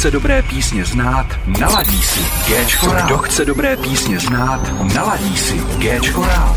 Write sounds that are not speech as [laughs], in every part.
chce dobré písně znát, naladí si Géčko Kdo chce dobré písně znát, naladí si Géčko rád.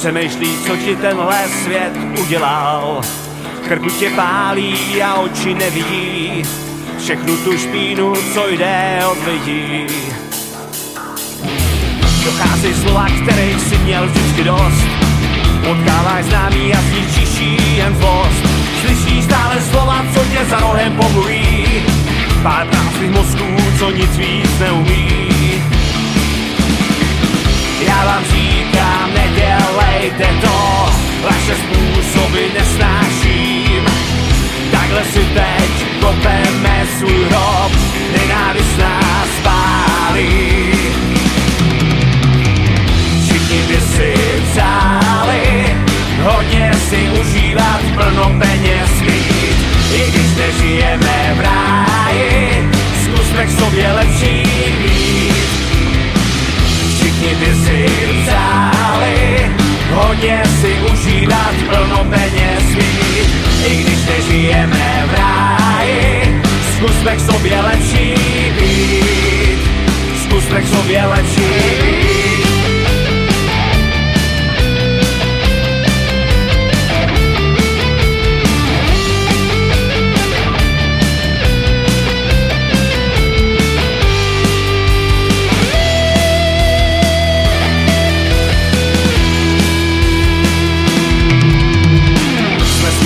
Přemýšlí, co ti tenhle svět udělal. Krku tě pálí a oči nevidí všechnu tu špínu, co jde od lidí. Dochází slova, kterých si měl vždycky dost. Potkáváš známý a zničíš jen zlost. Slyšíš stále slova, co tě za rohem pomluví. Pár prázdných mozků, co nic víc neumí. Já vám říkám, nedělejte to, vaše způsoby nesnáším. Takhle si teď kopeme svůj hrob, nenávist nás pálí. Všichni by si přáli, hodně si užívat, plno peněz mít, i když nežijeme v ráji, zkusme k sobě lepší být. Všichni by si přáli, hodně si užívat, plno peněz i když nežijeme v ráji, zkusme k sobě lepší být. Zkusme k sobě lepší být.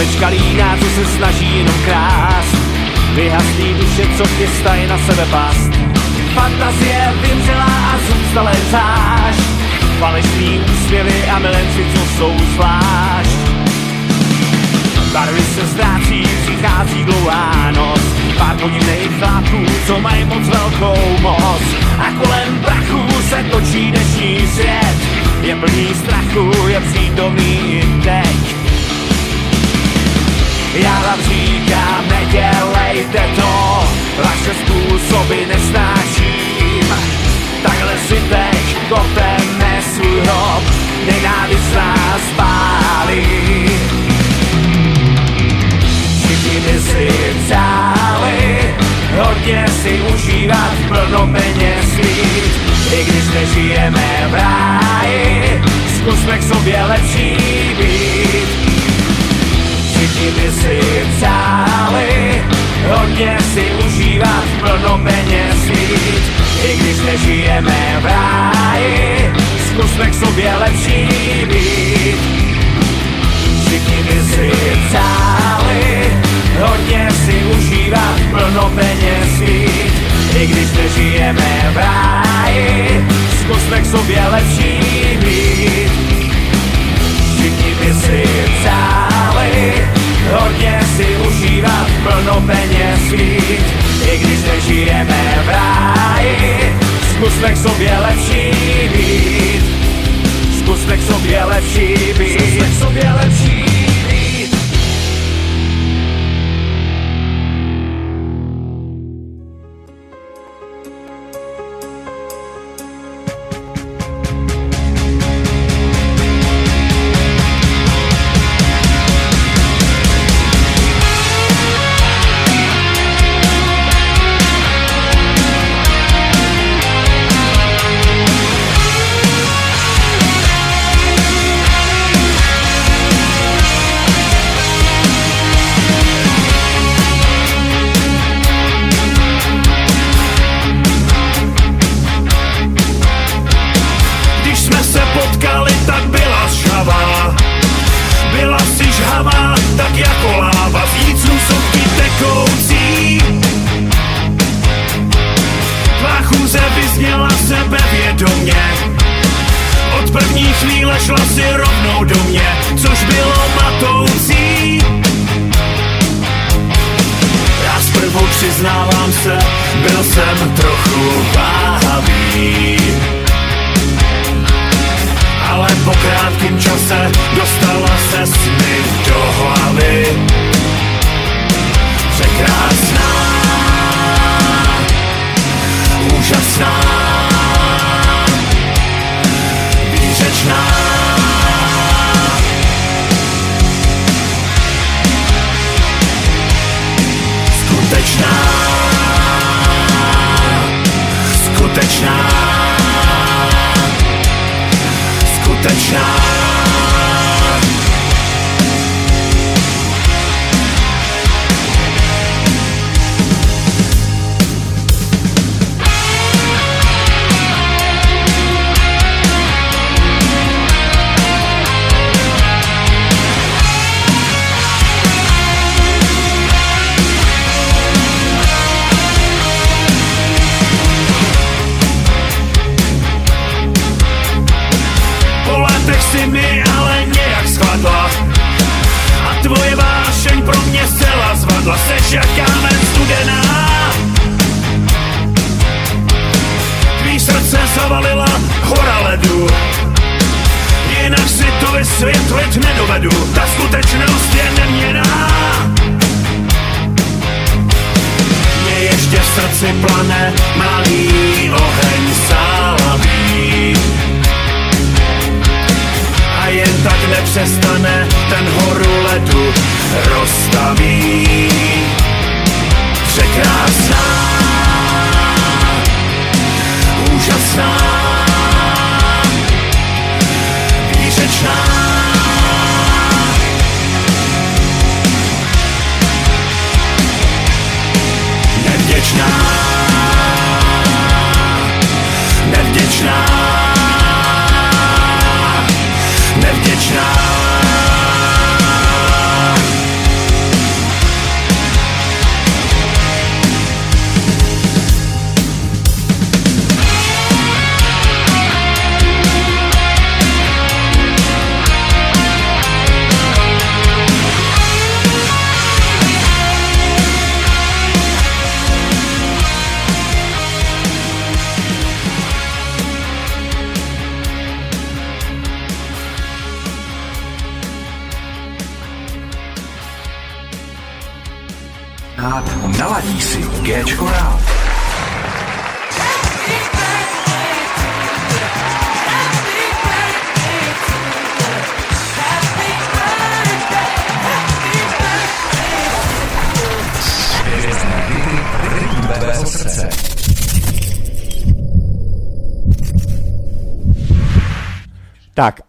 Jsme smečkalína, co se snaží jenom krást. Vyhaslí duše, co chystají na sebe past Fantazie vymřela a zůstala zášť. Falešný úsměvy a milenci, co jsou zvlášť. Barvy se ztrácí, přichází dlouhá noc. Pár podivných chlapů, co mají moc velkou moc. A kolem prachu se točí dnešní svět. Je plný strachu, je přítomný i teď já vám říkám, nedělejte to, vaše způsoby nesnáším. Takhle si teď kopeme svůj hrob, nenávist nás pálí. Všichni by si přáli, hodně si užívat, plno peněz mít. I když nežijeme v ráji, zkusme k sobě lepší být. By si přáli hodně si užívat, plno peněz mít. I když nežijeme v ráji, zkusme k sobě lepší být. Všichni by si přáli hodně si užívat, plno peněz mít. I když nežijeme v ráji, zkusme k sobě lepší být. By si přáli hodně si užívat, plno peněz mít. I když nežijeme v ráji, zkusme k sobě lepší být. Zkusme k sobě lepší být. Zkusme k sobě lepší být.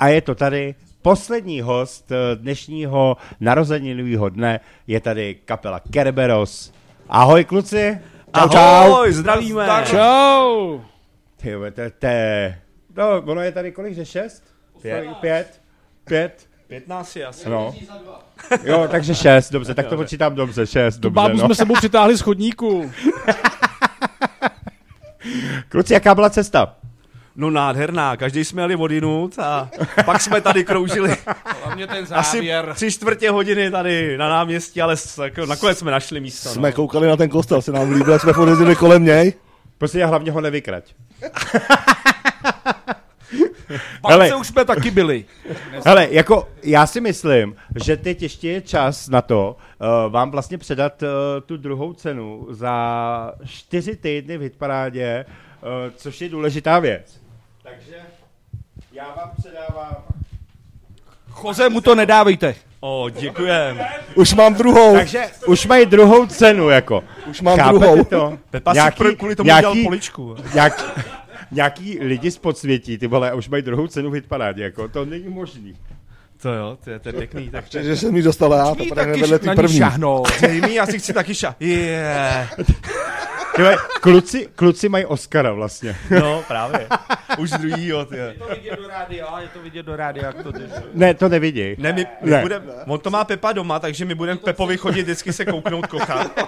A je to tady. Poslední host eh, dnešního narozeninového dne je tady kapela Kerberos. Ahoj kluci. Čau, čau. Ahoj, zdravíme. Čau! Ty jo, to, to je... No, ono je tady kolik, že šest? Pět. Pět. Pět. 15 je asi. No. Jo, takže šest, dobře, tak to počítám dobře, šest, Tu dobře, bábu no. jsme sebou přitáhli z chodníku. [laughs] Kluci, jaká byla cesta? No nádherná, každý jsme jeli odinut a pak jsme tady kroužili Hlavně ten [laughs] asi závěr. tři čtvrtě hodiny tady na náměstí, ale jako, nakonec jsme našli místo. Jsme no. koukali na ten kostel, se nám líbil, jsme pojezdili kolem něj. Prostě já hlavně ho nevykrať. [laughs] Pak Hele. se už jsme taky byli. Hele, jako já si myslím, že teď ještě je čas na to uh, vám vlastně předat uh, tu druhou cenu za čtyři týdny v hitparádě, uh, což je důležitá věc. Takže já vám předávám... Choze mu to nedávejte. O, děkujem. Už mám druhou, Takže už mají druhou cenu, jako. už mám Chápete druhou. to? Pepa si prv kvůli tomu dělal poličku. Nějaký, nějaký lidi z podsvětí, ty vole, už mají druhou cenu v hitparádě, jako. To není možný. To jo, to je, to je pěkný. Tak Že jsem mi dostal já, to taky vedle ty na ní první. šahnout. Já si chci taky ša. Yeah. Ty vole, kluci, kluci mají Oscara vlastně. No, právě. Už druhýho, ty. Je to vidět do rádia, je to vidět do rádia, jak to jde. Ne, to nevidí. Ne, my, my Ne. Budem, on to má Pepa doma, takže my budeme Pepovi chodit vždycky se kouknout kochat.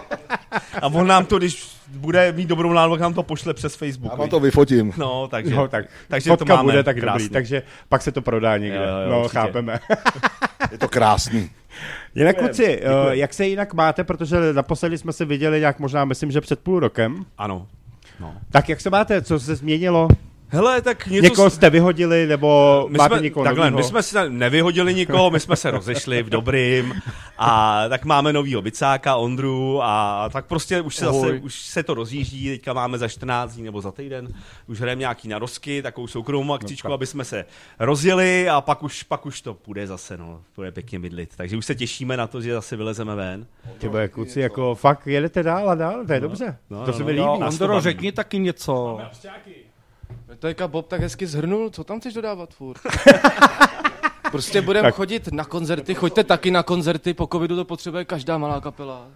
A on nám to, když bude mít dobrou náladu, tak nám to pošle přes Facebook. Já vám viď? to vyfotím. No, takže, No, tak takže fotka to máme bude tak krásný. dobrý, takže pak se to prodá někde. Jo, jo, no, určitě. chápeme. Je to krásný. Jinak kluci, uh, jak se jinak máte, protože naposledy jsme se viděli nějak možná, myslím, že před půl rokem. Ano. No. Tak jak se máte, co se změnilo? Hele, tak něco... Někoho jste vyhodili, nebo my máte jsme, někoho takhle, novýho? my jsme se nevyhodili nikoho, my jsme se rozešli v dobrým a tak máme novýho bicáka, Ondru a tak prostě už se zase, už se to rozjíždí, teďka máme za 14 dní nebo za týden, už hrajeme nějaký narozky, takovou soukromou akcičku, aby jsme se rozjeli a pak už, pak už to půjde zase, no, bude pěkně bydlit. Takže už se těšíme na to, že zase vylezeme ven. Ty vole, kluci, jako fakt jedete dál a dál, to je dobře. no, to se no, mi no, líbí. to Ondro, řekni taky něco. Teďka Bob tak hezky zhrnul, co tam chceš dodávat furt? [laughs] prostě budeme chodit na koncerty, choďte taky na koncerty, po covidu to potřebuje každá malá kapela.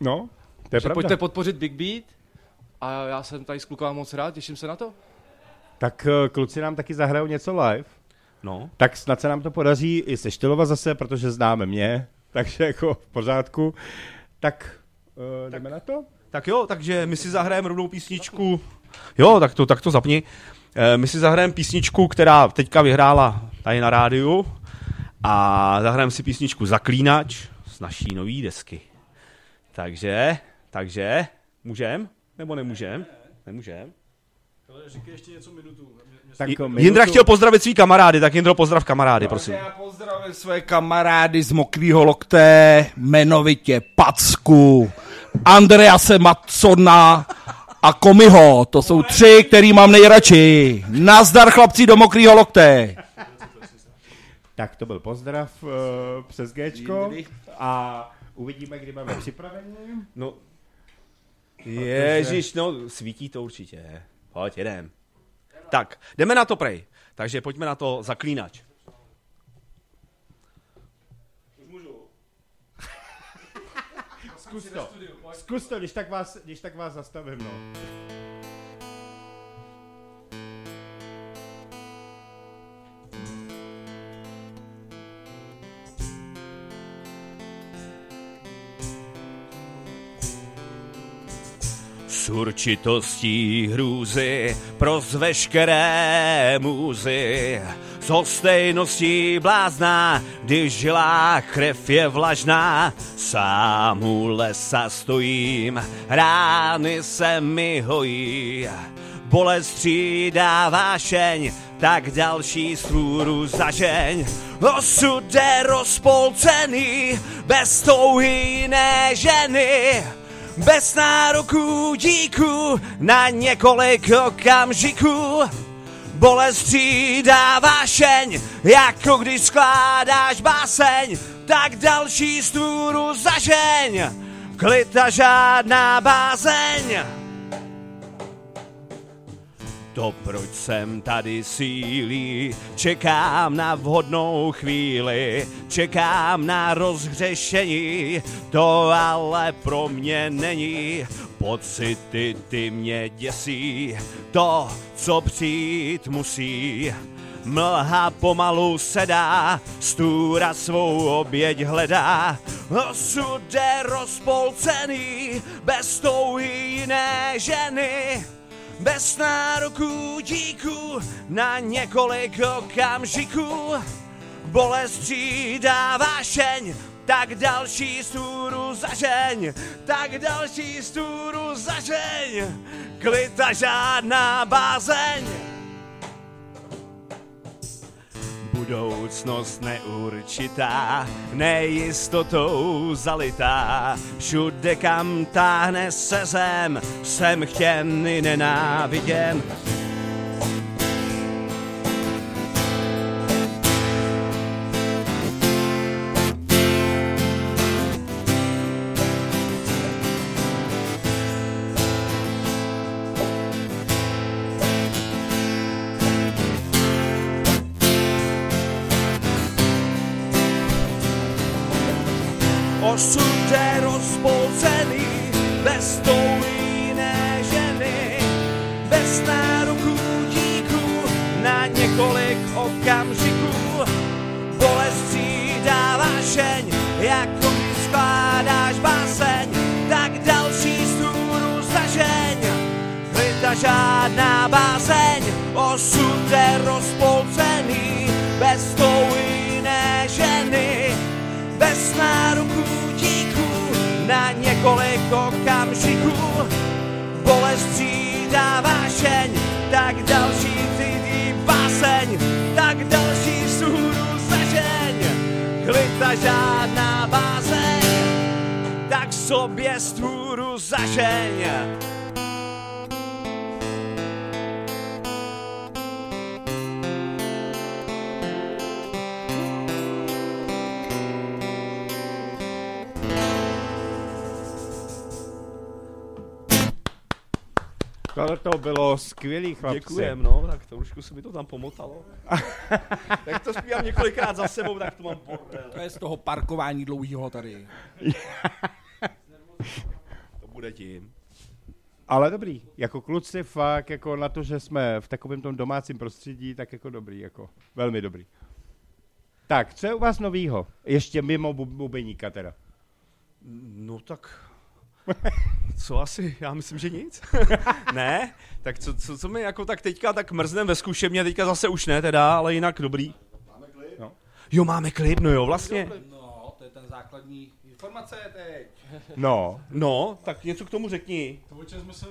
No, to je pravda. pojďte podpořit Big Beat a já jsem tady s klukama moc rád, těším se na to. Tak eh, kluci nám taky zahrajou něco live. No. Tak snad se nám to podaří i se Štylova zase, protože známe mě, [laughs] takže jako v pořádku. Tak, uh, jdeme na to? Tak jo, takže my si zahrajeme rovnou písničku. Jo, tak to, tak to zapni. Eh, My si zahrajeme písničku, která teďka vyhrála tady na rádiu. A zahrajeme si písničku Zaklínač z naší nový desky. Takže, takže, můžem? Nebo nemůžem? Nemůžem. Tak, J- eh, minutu- Jindra chtěl pozdravit svý kamarády, tak Jindro pozdrav kamarády, prosím. Já pozdravím své kamarády z Mokrýho lokte, jmenovitě Packu, Andrease Matsona a Komiho. To jsou tři, který mám nejradši. Nazdar chlapci do Mokrýho lokte. Tak to byl pozdrav uh, přes Gčko a uvidíme, kdy máme připravení. No, Ježíš, no, svítí to určitě. Pojď, jedem. Tak, jdeme na to prej. Takže pojďme na to zaklínač. [laughs] Zkus to, zkus to, když tak vás, když tak vás zastavím, no. S určitostí hrůzy pros veškeré můzy. S hostejností blázná, když žilá krev je vlažná. Sám u lesa stojím, rány se mi hojí. Bolest střídá vášeň, tak další svůru zažeň. Osud je rozpolcený, bez touhy jiné ženy. Bez nároku díku na několik okamžiků. Bolest střídá vášeň, jako když skládáš báseň, tak další stůru zažeň. Klid a žádná bázeň. To proč jsem tady sílí, čekám na vhodnou chvíli, čekám na rozhřešení, to ale pro mě není. Pocity ty mě děsí, to, co přijít musí. Mlha pomalu sedá, stůra svou oběť hledá. Osud je rozpolcený, bez touhy jiné ženy. Bez nároku díku na několik okamžiků. Bolest střídá vášeň, tak další stůru zažeň, tak další stůru zažeň. Klid a žádná bázeň. Budoucnost neurčitá, nejistotou zalitá. Všude kam táhne se zem, jsem chtěn i nenáviděn. Bez touhy jiné ženy, bez nároku díku na několik okamžiků. Bolest střídá vášeň, jako když skládáš báseň, tak další stůru zažeň. Klid a žádná bázeň, osud je rozpolcený, bez touhy jiné ženy, bez nároku na několik okamžiků. Bolest střídá vášeň, tak další cítí báseň, tak další sůru zažeň. Klid a žádná bázeň, tak sobě stvůru zažeň. Tohle to bylo skvělý, chlapci. Děkujem, no, tak trošku se mi to tam pomotalo. [laughs] tak to zpívám několikrát za sebou, tak to mám bordel. To je z toho parkování dlouhýho tady. [laughs] To bude tím. Ale dobrý, jako kluci fakt, jako na to, že jsme v takovém tom domácím prostředí, tak jako dobrý, jako velmi dobrý. Tak, co je u vás novýho? Ještě mimo bu- bubeníka teda. No tak... [laughs] Co asi? Já myslím, že nic. [laughs] ne? Tak co, co, co mi jako tak teďka tak mrznem ve zkušebně, teďka zase už ne teda, ale jinak dobrý. Máme klip? No. Jo, máme klip, no jo, vlastně. No, to je ten základní informace teď. [laughs] No, No, tak něco k tomu řekni. To, o čem jsme se,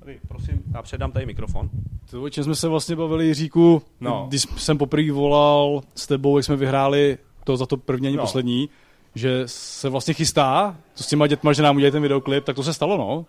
Tady, prosím, já předám tady mikrofon. to, o čem jsme se vlastně bavili, Jiříku, No. když jsem poprvé volal s tebou, jak jsme vyhráli to za to první ani no. poslední, že se vlastně chystá, to s těma dětma, že nám udělají ten videoklip, tak to se stalo, no.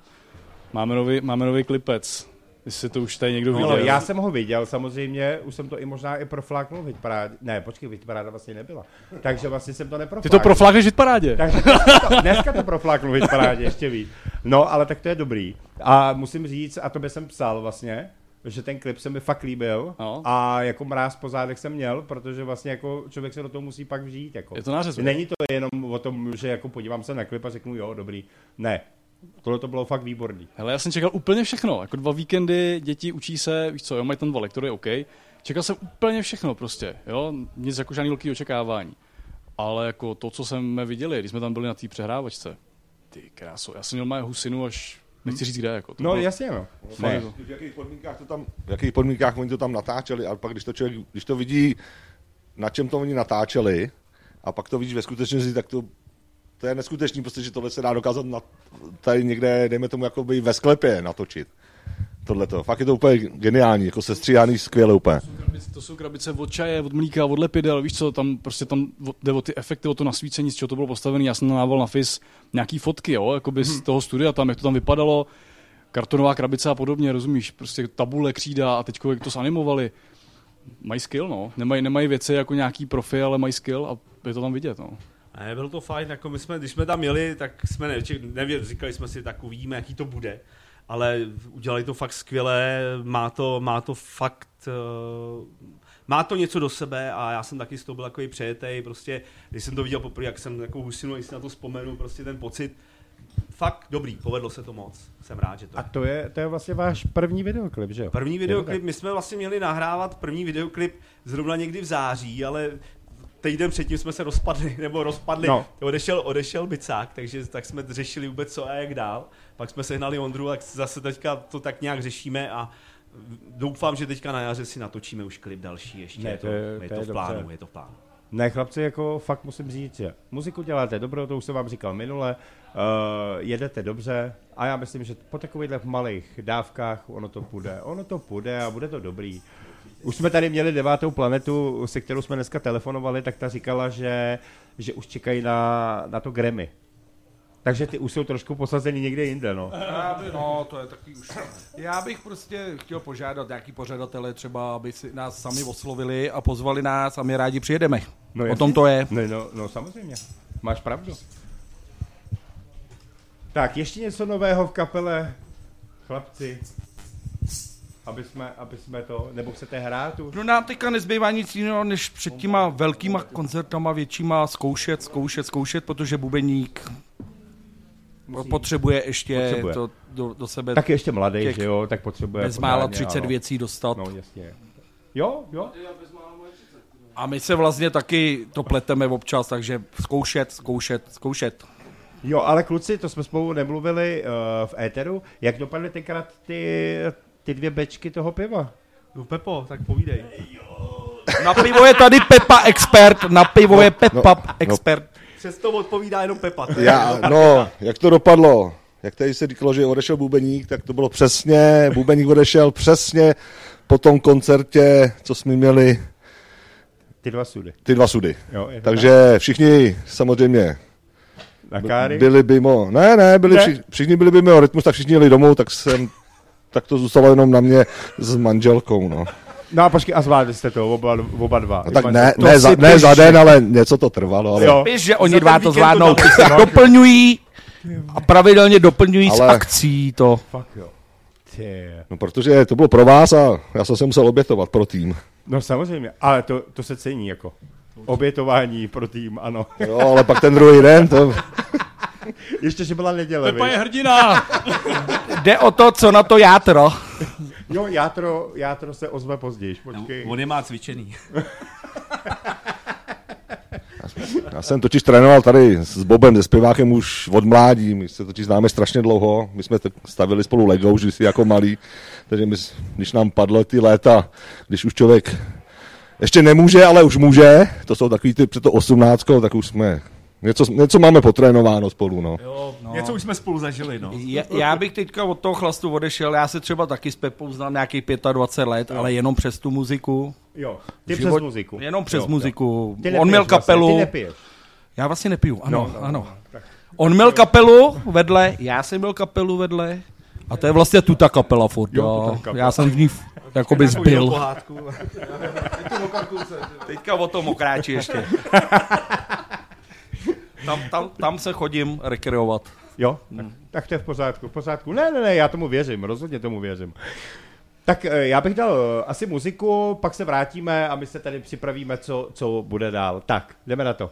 Máme nový, máme nový klipec. Jestli to už tady někdo no viděl. já jsem ho viděl, samozřejmě, už jsem to i možná i profláknul v hitparád. Ne, počkej, hitparáda vlastně nebyla. Takže vlastně jsem to neprofláknul. Ty to proflákneš v parádě. Takže dneska to, dneska to profláknu v hitparádě ještě víc. No, ale tak to je dobrý. A musím říct, a to by jsem psal vlastně, že ten klip se mi fakt líbil No. a jako mráz po zádech jsem měl, protože vlastně jako člověk se do toho musí pak vžít. Jako. Je to nářez, Není to jenom o tom, že jako podívám se na klip a řeknu jo, dobrý. Ne, tohle to bylo fakt výborný. Hele, já jsem čekal úplně všechno. Jako dva víkendy, děti učí se, víš co, jo, mají ten volek, to je OK. Čekal jsem úplně všechno prostě, jo, nic jako žádný velký očekávání. Ale jako to, co jsme viděli, když jsme tam byli na té přehrávačce, ty kráso, já jsem měl moje husinu až, nechci říct kde, jako. To No bylo- jasně no. fakt Ne. jako- V jakých podmínkách to tam, v jakých podmínkách oni to tam natáčeli, a pak když to člověk, když to vidí, na čem to oni natáčeli, a pak to vidíš ve skutečnosti, tak to, to je neskutečný, prostě, že tohle se dá dokázat na, tady někde, dejme tomu, jako by ve sklepě natočit. Tohle to. Fakt je to úplně geniální, jako sestříhaný skvěle úplně. Krabice- To jsou krabice od čaje, od mlíka, od lepidel, víš co, tam prostě tam jde o ty efekty, o to nasvícení, z čeho to bylo postavené. Já jsem nával na FIS nějaký fotky, jo, jakoby z toho studia tam, jak to tam vypadalo, kartonová krabice a podobně, rozumíš, prostě tabule, křída a teď jak to zanimovali. Mají skill, no. Nemají, nemají věci jako nějaký profi, ale mají skill a je to tam vidět, no. Ne, bylo to fajn, jako my jsme, když jsme tam jeli, tak jsme nevěděli, říkali jsme si, tak uvidíme, jaký to bude. Ale udělali to fakt skvěle, má to, má to fakt, uh, má to něco do sebe a já jsem taky z toho byl takový přejetej, prostě, když jsem to viděl poprvé, jak jsem jako husinu, si na to vzpomenu, prostě ten pocit, fakt dobrý, povedlo se to moc, jsem rád, že to A to je, to je vlastně váš první videoklip, že jo? První videoklip, my jsme vlastně měli nahrávat první videoklip zrovna někdy v září, ale týden předtím jsme se rozpadli, [laughs] nebo rozpadli, No. no. odešel, odešel Bicák, takže tak jsme řešili vůbec co a jak dál. Pak jsme sehnali Ondru a zase teďka to tak nějak řešíme a doufám, že teďka na jaře si natočíme už klip další ještě. Ne, je to to, je- je, to to v plánu, dobře. je to v plánu. Ne, chlapci, jako fakt musím říct, že muziku děláte dobrou, to už jsem vám říkal minule, uh, jedete dobře a já myslím, že po takovýchhle malých dávkách ono to půjde. Ono to půjde a bude to dobrý. Už jsme tady měli devátou planetu, se kterou jsme dneska telefonovali, tak ta říkala, že, že už čekají na, na to Grammy. Takže ty už jsou trošku posazený někde jinde, no. Já by, no, to je taky už. Já bych prostě chtěl požádat nějaký pořadatele třeba, aby si nás sami oslovili a pozvali nás a my rádi přijedeme. no o tom to je. No, no, no samozřejmě, máš pravdu. Tak, ještě něco nového v kapele, chlapci, aby jsme, aby jsme to, nebo chcete hrát už? No nám teďka nezbývá nic jiného, než před těma velkýma koncertama většíma zkoušet, zkoušet, zkoušet, protože bubeník potřebuje ještě Potřebuje. to do, do sebe Tak je ještě mladý, Těch že jo, tak potřebuje bezmála pořádně, 30 ano. věcí dostat. No, jasně. Jo, jo. A my se vlastně taky to pleteme občas, takže zkoušet, zkoušet, zkoušet. Jo, ale kluci, to jsme spolu nemluvili uh, v éteru. Jak dopadly tenkrát ty, ty dvě bečky toho piva? No Pepo, tak povídej. Na pivo je tady Pepa expert, na pivo je Pepa no. expert. Přesto odpovídá jenom Pepa. Já, no, jak to dopadlo? Jak tady se říkalo, že odešel Bubeník, tak to bylo přesně, Bubeník odešel přesně po tom koncertě, co jsme měli, Ty dva sudy. ty dva sudy. Jo, Takže všichni samozřejmě tak? Na káry? byli mimo, ne, ne, byli Ne? Všichni, všichni byli mimo rytmus, tak všichni jeli domů, tak jsem, tak to zůstalo jenom na mě s manželkou, no. No a počkej, a zvládli jste to oba, oba dva. A tak I ne, ne, za, ne za den, ale něco to trvalo. Ale... Jo. Víš, že oni dva to to zvládnou, se doplňují a pravidelně doplňují s Ale- akcí to. Fakt jo. No protože to bylo pro vás a já jsem se musel obětovat pro tým. No samozřejmě, ale to, to se cení jako. Obětování pro tým, ano. Jo, ale pak ten druhý den, to... [laughs] [laughs] Ještě, že byla neděle, Pepa je hrdina! [laughs] Jde o to, co na to játro. [laughs] Jo, játro, játro se ozve později, počkej. On je má cvičený. Já jsem totiž trénoval tady s Bobem, se zpěvákem už od mládí, my se totiž známe strašně dlouho, my jsme stavili spolu Lego už si jako malí, takže my, když nám padlo ty léta, když už člověk ještě nemůže, ale už může, to jsou takový ty před to 18, tak už jsme, něco, něco máme potrénováno spolu, no. Jo, no. Něco už jsme spolu zažili, no. Já, já bych teďka od toho chlastu odešel, já se třeba taky s Pepou znám nějakých 25 let, ale jenom přes tu muziku. Jo, ty Život- přes muziku. Jenom přes Jo, muziku. Ty On měl kapelu. Vlastně, ty nepiješ. Já vlastně nepiju, ano, No, no, ano. On měl kapelu vedle, já jsem měl kapelu vedle. A to je vlastně tuta kapela furt, Jo, jo. tuta kapela. Já jsem v ní jakoby zbyl. Pohádku. Teďka o tom okráči ještě. [laughs] tam, tam, tam se chodím rekreovat. Jo, tak, tak to je v pořádku, v pořádku. Ne, ne, ne, já tomu věřím, rozhodně tomu věřím. Tak eh, já bych dal eh, asi muziku, pak se vrátíme a my se tady připravíme, co, co bude dál. Tak, jdeme na to.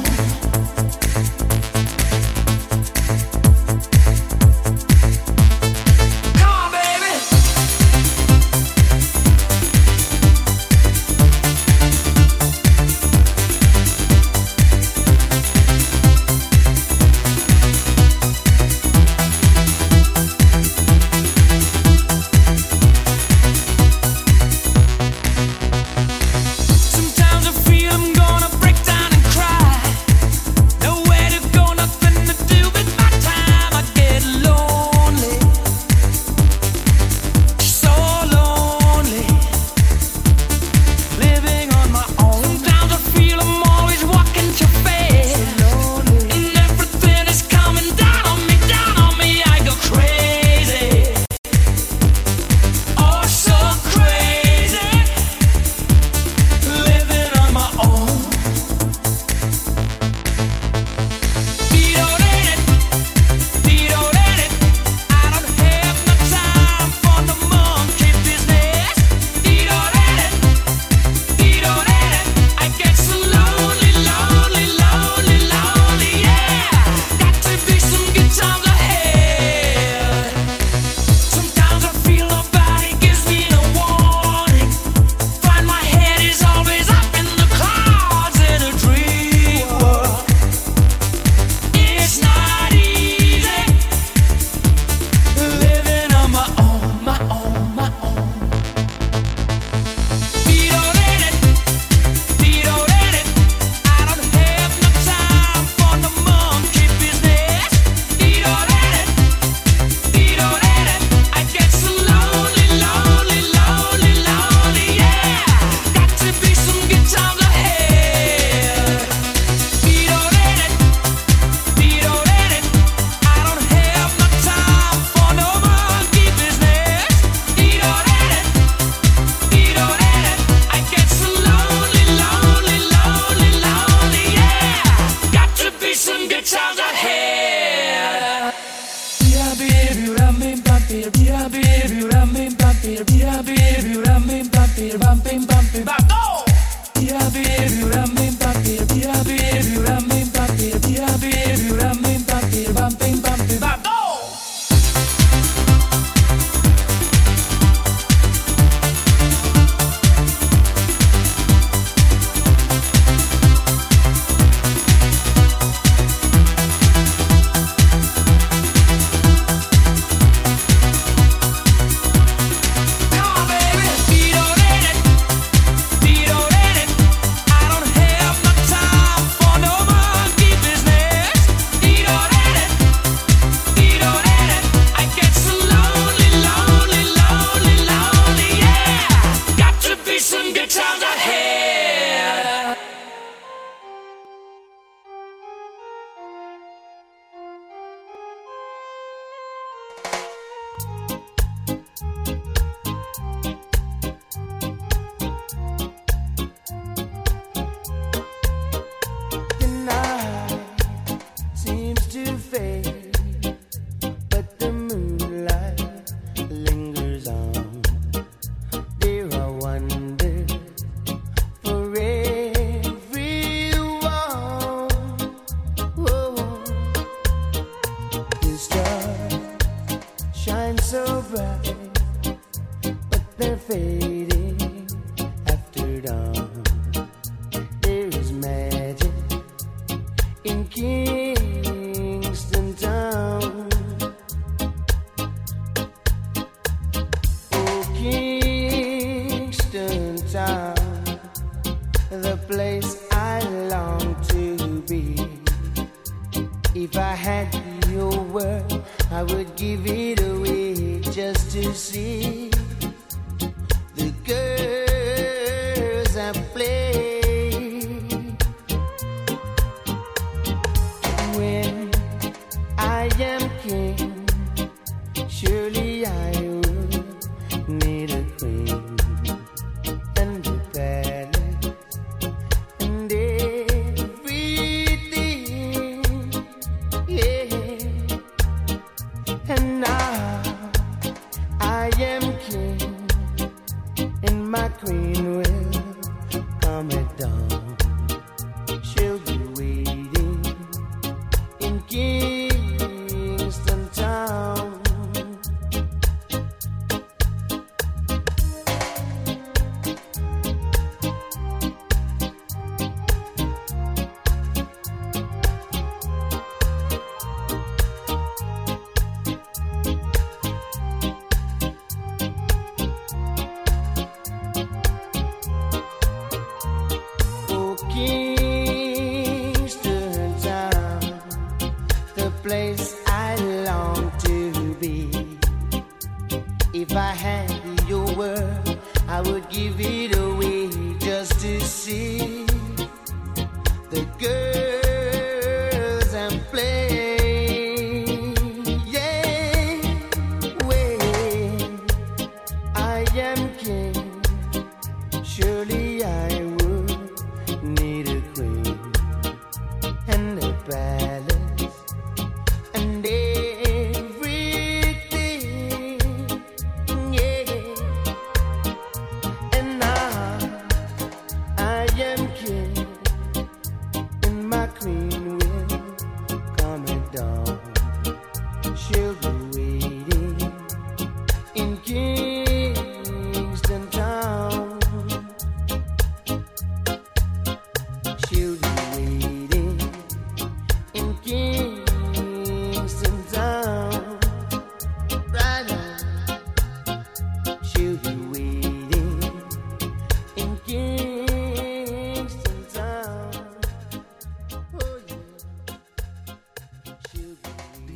sounds I hate.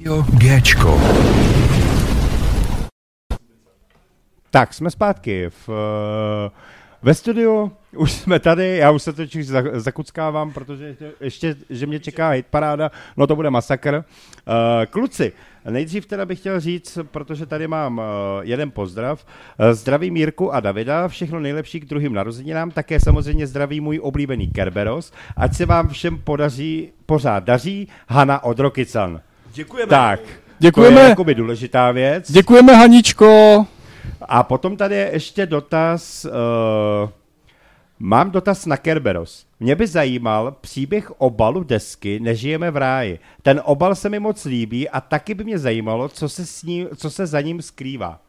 Jo, Géčko. Tak, jsme zpátky v, eh, ve studiu, už jsme tady, já už se totiž za- zakuckávám, protože ještě, ještě, že mě čeká hit paráda, no to bude masakr. Uh, kluci, nejdřív teda bych chtěl říct, protože tady mám uh, jeden pozdrav, zdravím Jirku a Davida, všechno nejlepší k druhým narozeninám, také samozřejmě zdraví můj oblíbený Kerberos, ať se vám všem podaří, pořád daří, Hana od Rokycan. Děkujeme. Tak, Děkujeme. to je jakoby důležitá věc. Děkujeme, Haničko. A potom tady je ještě dotaz, uh, mám dotaz na Kerberos. Mě by zajímal příběh obalu desky Nežijeme v ráji. Ten obal se mi moc líbí a taky by mě zajímalo, co se, s ním, co se za ním skrývá.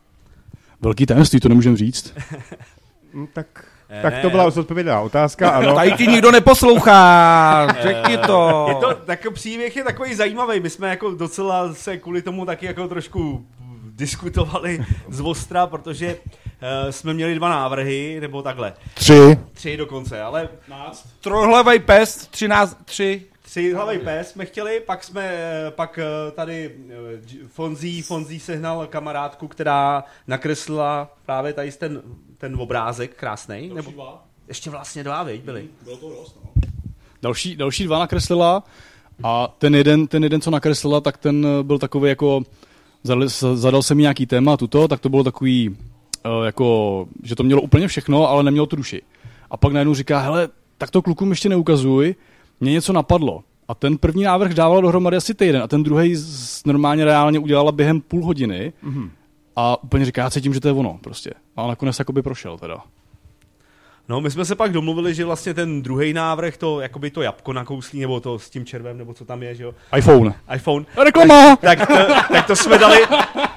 Velký tajemství, to nemůžem říct. [laughs] Hm, tak, tak to byla odpovědná otázka, ano. Tady ti nikdo neposlouchá, řekni to. Je to, tak příběh je takový zajímavý. My jsme jako docela se kvůli tomu taky jako trošku diskutovali z ostra, protože uh, jsme měli dva návrhy, nebo takhle. Tři. Tři dokonce, ale Trojhlavej pes, 13, 3. tři hlavý pes jsme chtěli, pak jsme, eh, pak eh, tady eh, Fonzí, Fonzí sehnal kamarádku, která nakreslila právě tady ten, ten obrázek krásný. Nebo ještě vlastně dva, viď, byli. Další, další dva nakreslila a ten jeden, ten jeden, co nakreslila, tak ten eh, byl takový jako, zadal, zadal se mi nějaký téma, tuto, tak to bylo takový, eh, jako, že to mělo úplně všechno, ale nemělo tu duši. A pak najednou říká, hele, tak to klukům ještě neukazuj, mě něco napadlo. A ten první návrh dával dohromady asi týden a ten druhý normálně reálně udělala během půl hodiny a úplně říká, já cítím, že to je ono prostě. A nakonec jakoby prošel teda. No, my jsme se pak domluvili, že vlastně ten druhý návrh, to jakoby to jabko nakouslí, nebo to s tím červem, nebo co tam je, že jo? iPhone. iPhone. Reklama! Tak, tak, to, tak to jsme dali,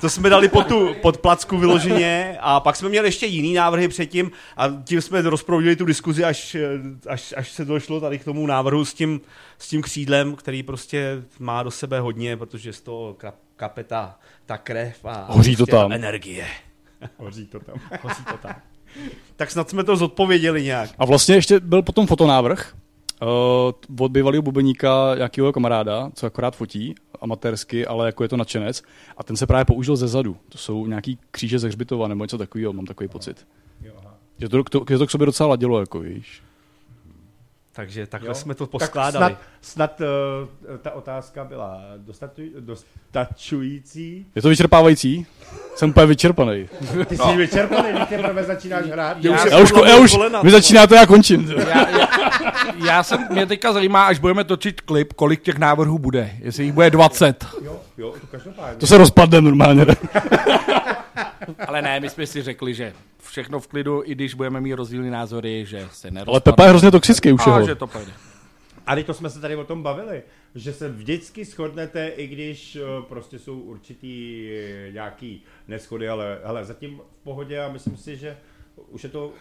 to jsme dali pod, tu, pod placku vyloženě a pak jsme měli ještě jiný návrhy předtím a tím jsme rozproudili tu diskuzi, až, až, až se došlo tady k tomu návrhu s tím, s tím křídlem, který prostě má do sebe hodně, protože z toho kap- kape ta, ta krev a Hoří to prostě tam. energie. Hoří to tam. [laughs] Hoří to tam. Tak snad jsme to zodpověděli nějak. A vlastně ještě byl potom fotonávrh uh, od bývalého bubeníka nějakého kamaráda, co akorát fotí amatérsky, ale jako je to nadšenec. A ten se právě použil ze zadu. To jsou nějaký kříže ze hřbitova nebo něco takového, mám takový pocit. Že to, to, že to k sobě docela ladilo, jako víš. Takže takhle Jo? jsme to Tak poskládali. snad, snad uh, ta otázka byla dostatu, dostačující. Je to vyčerpávající? Jsem úplně vyčerpaný. Ty jsi vyčerpaný, když teprve začínáš hrát. Já- Já už, já už, vy začínáte, já končím. Já, já, já jsem, mě teďka zajímá, až budeme točit klip, kolik těch návrhů bude. Jestli jich bude 20. Jo, jo, to každopádně. To se rozpadne normálně. [laughs] Ale ne, my jsme si řekli, že všechno v klidu, i když budeme mít rozdílné názory, že se nerozpadne. Ale Pepa je hrozně toxický už A jeho. že to pojde. A teď to jsme se tady o tom bavili, že se vždycky shodnete, i když eh, prostě jsou určitý eh, nějaký neschody, ale hele, zatím v pohodě a myslím si, že už je to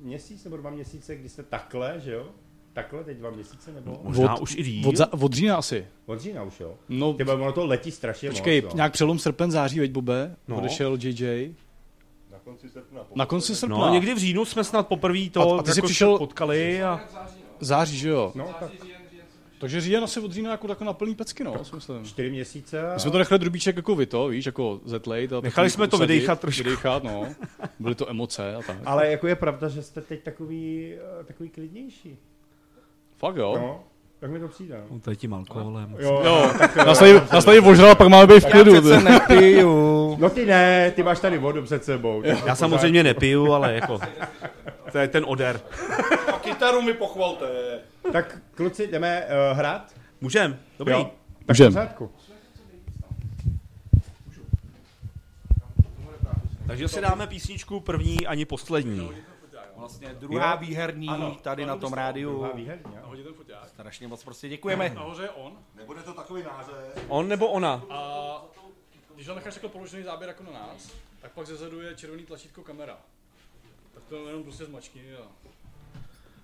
měsíc nebo dva měsíce, kdy jste takhle, že jo? Takhle, teď dva měsíce nebo? Možná už i díl. Od, za, od října asi. Od října už, jo? No, Ty ono to letí strašně počkej, moc. no. nějak přelom srpen, září, veď Bobe, No. odešel JJ. Na konci srpna. Na konci srpna. No, někdy v říjnu jsme snad poprvé to A- a ty jsi jako přišel- potkali a Září, že jo? No, tak Takže říjen asi od října jako, jako na plný pecky, no, si myslím. čtyři měsíce. a- My jsme to nechali drubíček jako vy to, víš, jako Z-Late. a Nechali jsme to usadit, vydejchat trošku. Vydejchat, no. Byly to emoce a tak. Ale jako je pravda, že jste teď takový, eh, takový klidnější. Fakt jo? No, tak mi to přijde. no. to je tím alkoholem. Jo, Jo, nás tady, nás tady ožral, pak máme být v klidu. Přece nepiju. [laughs] No ty ne, ty máš tady vodu před sebou. ty Já samozřejmě nepiju, ale jako to je ten oder. A kytaru mi pochvalte. Tak kluci, jdeme uh, hrát? Můžem, dobrý. Jo. Tak Můžem. pořádku. Takže si dáme písničku první ani poslední. Vlastně druhá výherní tady na tom rádiu. Jo. Strašně moc prostě děkujeme. Nahoře je on. Nebude to takový nářez. On nebo ona? A když ho necháš jako položený záběr jako na nás, tak pak zezadu je červený tlačítko kamera. Tak to jenom prostě zmačkni a...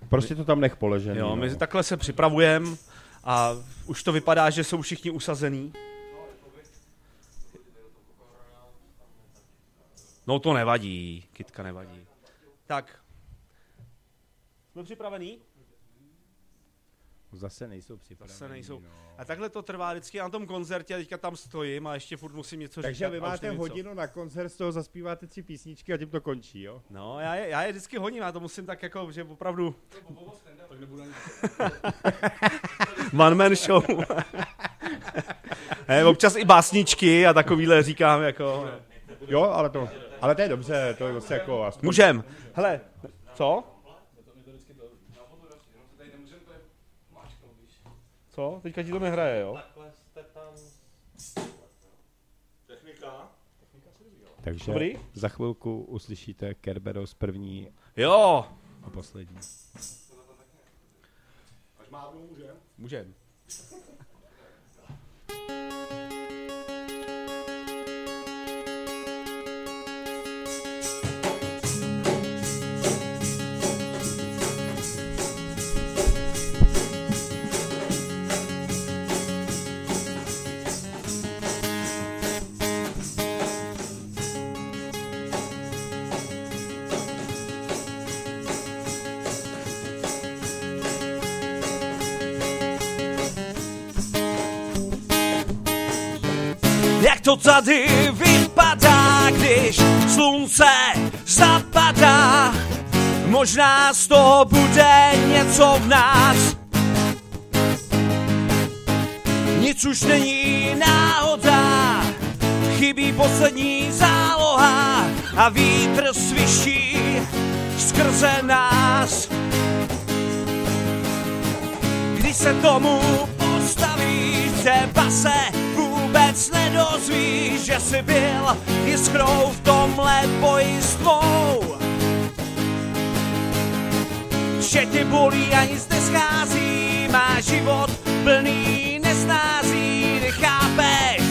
Prostě to tam nech položený. Jo, no. my takhle se připravujeme a už to vypadá, že jsou všichni usazený. No to nevadí, kytka nevadí. Tak, jsme připravení? Zase nejsou připraveni. Zase nejsou. No. A takhle to trvá vždycky na tom koncertě a teďka tam stojím a ještě furt musím něco Takže říkat. vy a už máte co. hodinu na koncert, z toho zaspíváte tři písničky a tím to končí, jo? No, já je, já je vždycky hodím, já to musím tak jako, že opravdu... [laughs] One man show. [laughs] ne, občas i básničky a takovýhle říkám jako... Jo, ale to, ale to je dobře, to je zase jako aspoň... Můžem. Hele, co? Co? Teďka ti to nehraje, jo? Takže Dobrý. za chvilku uslyšíte Kerberos první Jo. a poslední. Můžem. Jak [laughs] to tady vypadá, když slunce zapadá. Možná z toho bude něco v nás. Nic už není náhoda, chybí poslední záloha a vítr sviší skrze nás. Když se tomu postavíš, třeba se vůbec nedozvíš, že jsi byl jiskrou v tomhle boji s tvou. že tě bolí a nic neschází, má život plný nestází, nechápeš,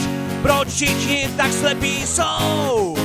proč všichni tak slepí jsou.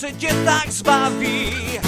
Se tě tak zbaví,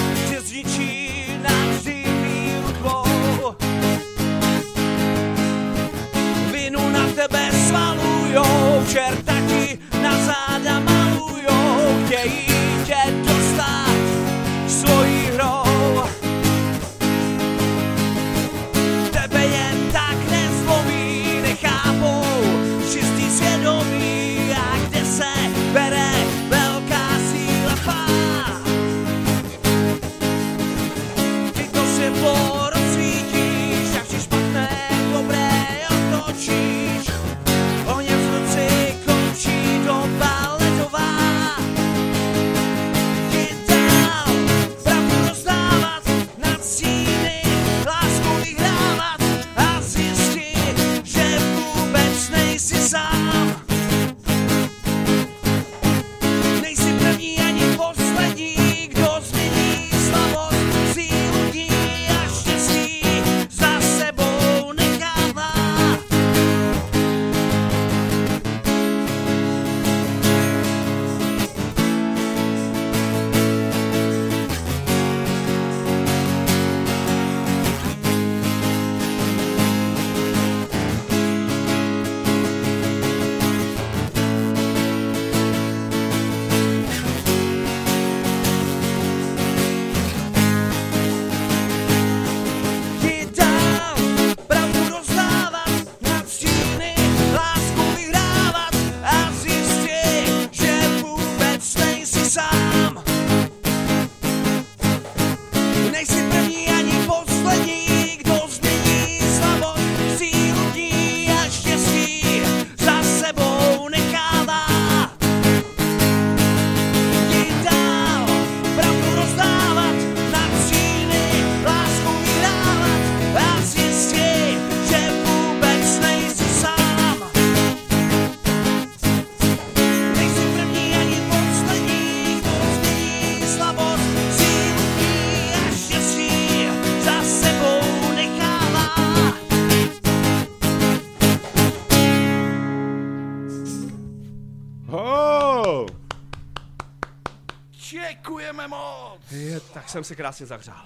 jsem si krásně zahřál.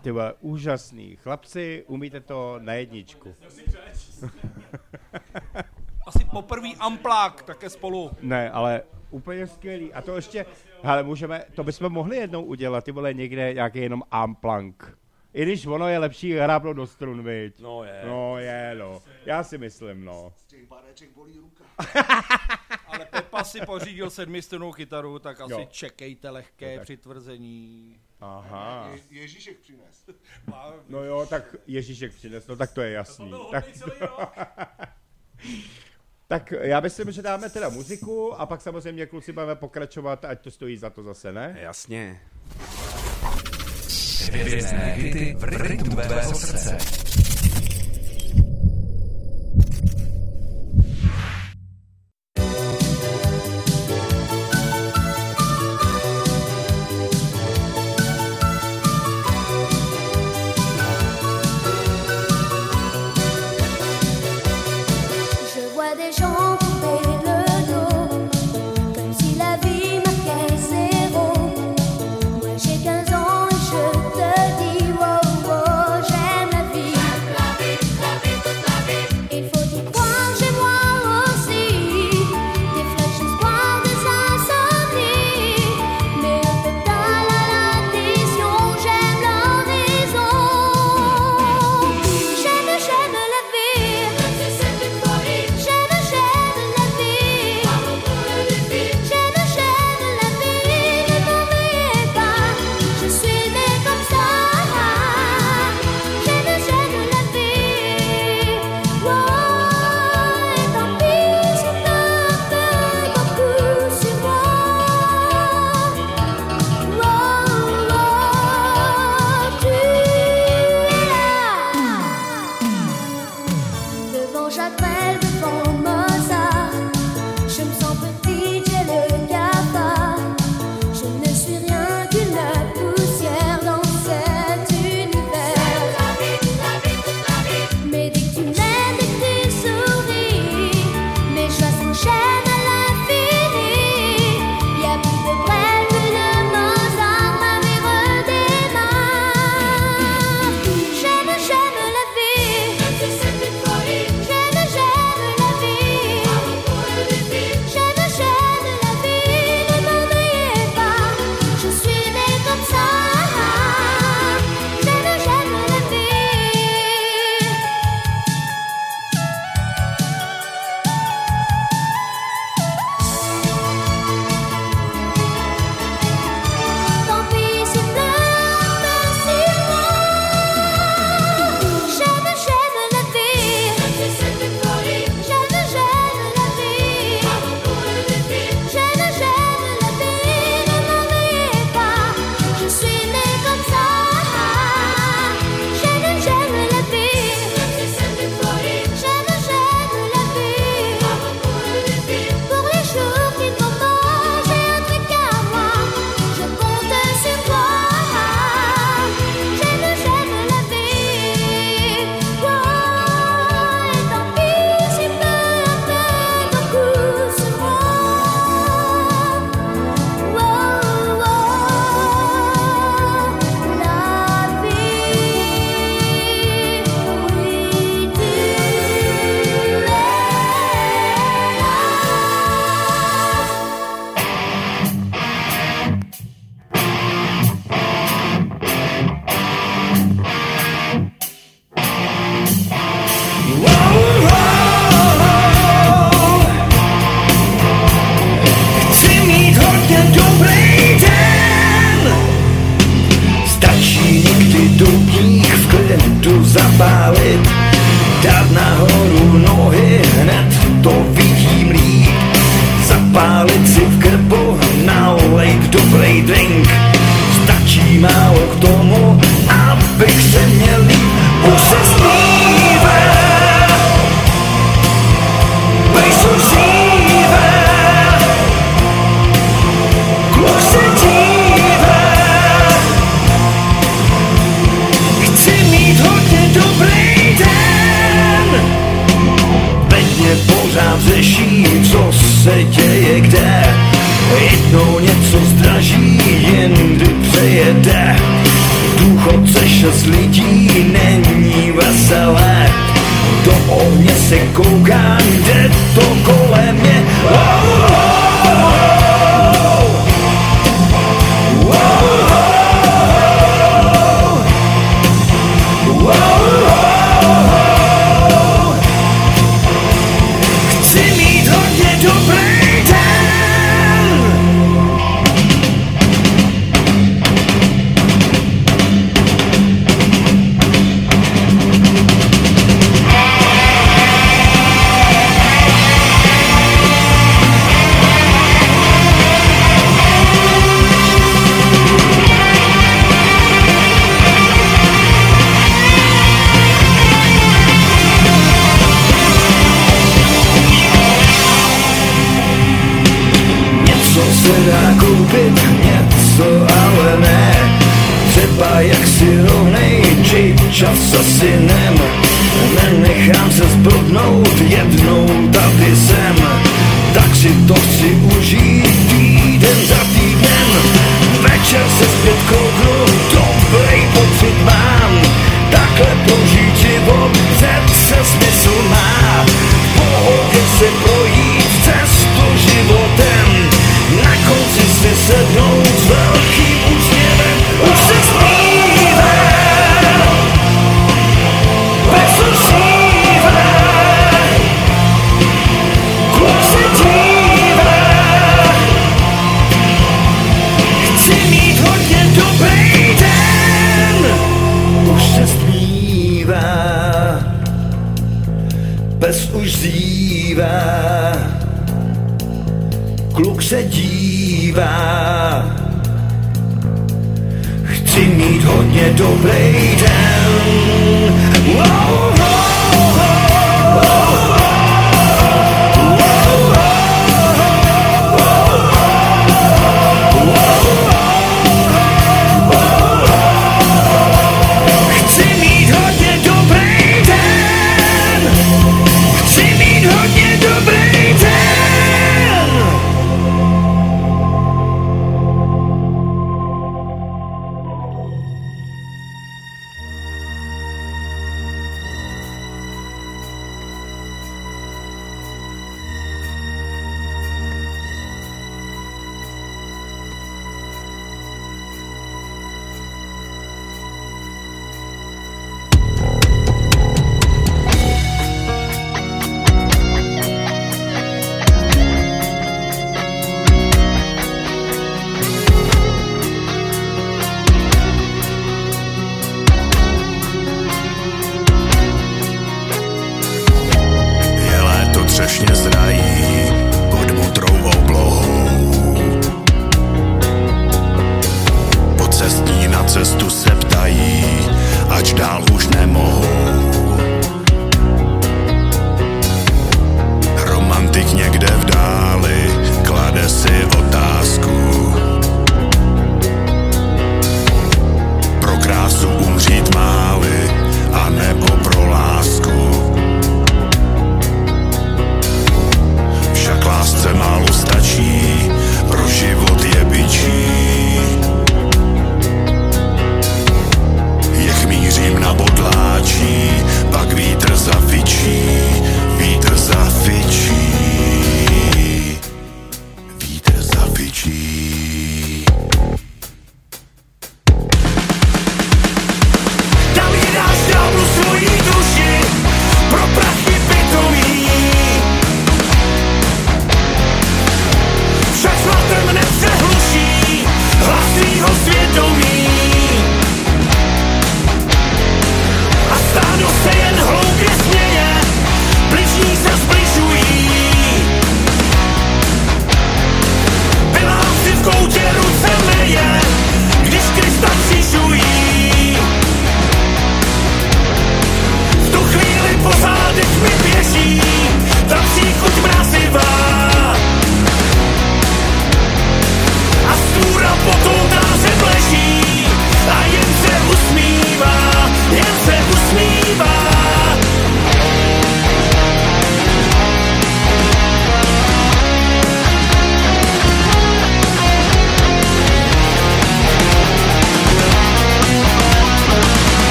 Ty vole, úžasný. Chlapci, umíte to na jedničku. [laughs] Asi poprvý amplák také spolu. Ne, ale úplně skvělý. A to ještě, hele, můžeme, to bychom mohli jednou udělat, ty vole, někde nějaký jenom amplank. I když ono je lepší hrábnout do strun, viď? No je. No je, no. Já si myslím, no. [laughs] Ale Pepa si pořídil sedmistrnou kytaru, tak asi Jo. čekejte lehké tak. přitvrzení. Aha. Ježíšek přines. [laughs] No jo, tak Ježíšek přines, no tak to je jasný. Tak, [laughs] tak já myslím, že dáme teda muziku a pak samozřejmě kluci budeme pokračovat, ať to stojí za to zase, ne? Jasně. Hvězdné hity v rytmu tvého srdce.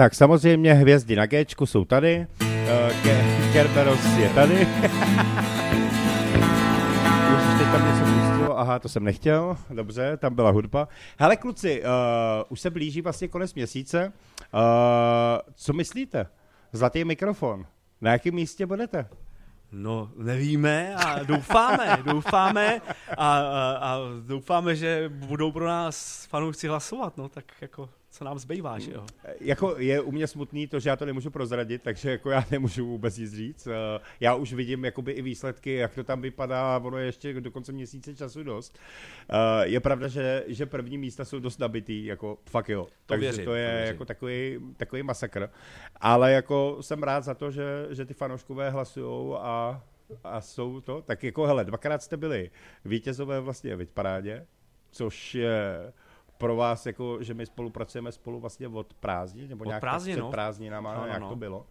Tak samozřejmě hvězdy na Géčku jsou tady. Ke- Kerberos je tady. [laughs] Ježiš, teď tam něco pustilo. Aha, to jsem nechtěl. Dobře, tam byla hudba. Hele kluci, uh, už se blíží vlastně konec měsíce. Uh, co myslíte? Zlatý mikrofon. Na jakém místě budete? No, nevíme a doufáme, [laughs] doufáme a, a, a doufáme, že budou pro nás fanoušci hlasovat, no tak jako co nám zbývá, že jo. Jako je u mě smutný to, že já to nemůžu prozradit, takže jako já nemůžu vůbec nic říct. Eh, Já už vidím jakoby i výsledky, jak to tam vypadá, ono je ještě do konce měsíce času dost. Eh, Je pravda, že, že první místa jsou dost nabitý, jako fakt jo. takže věřím, to to je věřím. jako takový, takový masakr. Ale jako jsem rád za to, že, že ty fanouškové hlasujou a, a jsou to. Tak jako hele, dvakrát jste byli vítězové vlastně v parádě, což je pro vás, jako, že my spolupracujeme spolu vlastně od prázdnin, nebo Od nějak prázdnin, před no. prázdninama, No, no, jak no. to bylo.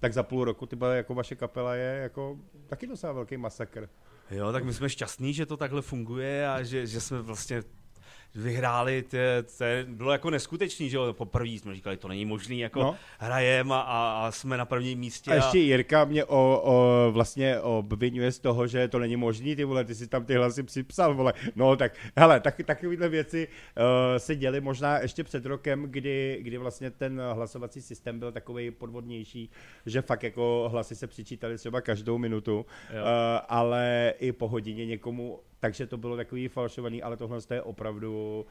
Tak za půl roku ty byla, jako vaše kapela je jako taky docela velký masakr. Jo, tak my jsme šťastní, že to takhle funguje a že, že jsme vlastně vyhráli, to, to bylo jako neskutečný, že jo, poprvé jsme říkali, to není možný, jako No. hrajem a, a, a, jsme na prvním místě. A ještě Jirka mě o, o, vlastně obvinuje z toho, že to není možný, ty vole, ty si tam ty hlasy připsal, vole. No tak, hele, tak, takovéhle věci uh, se děly možná ještě před rokem, kdy, kdy vlastně ten hlasovací systém byl takový podvodnější, že fakt jako hlasy se přičítali třeba každou minutu, uh, ale i po hodině někomu takže to bylo takový falšovaný, ale tohle je opravdu,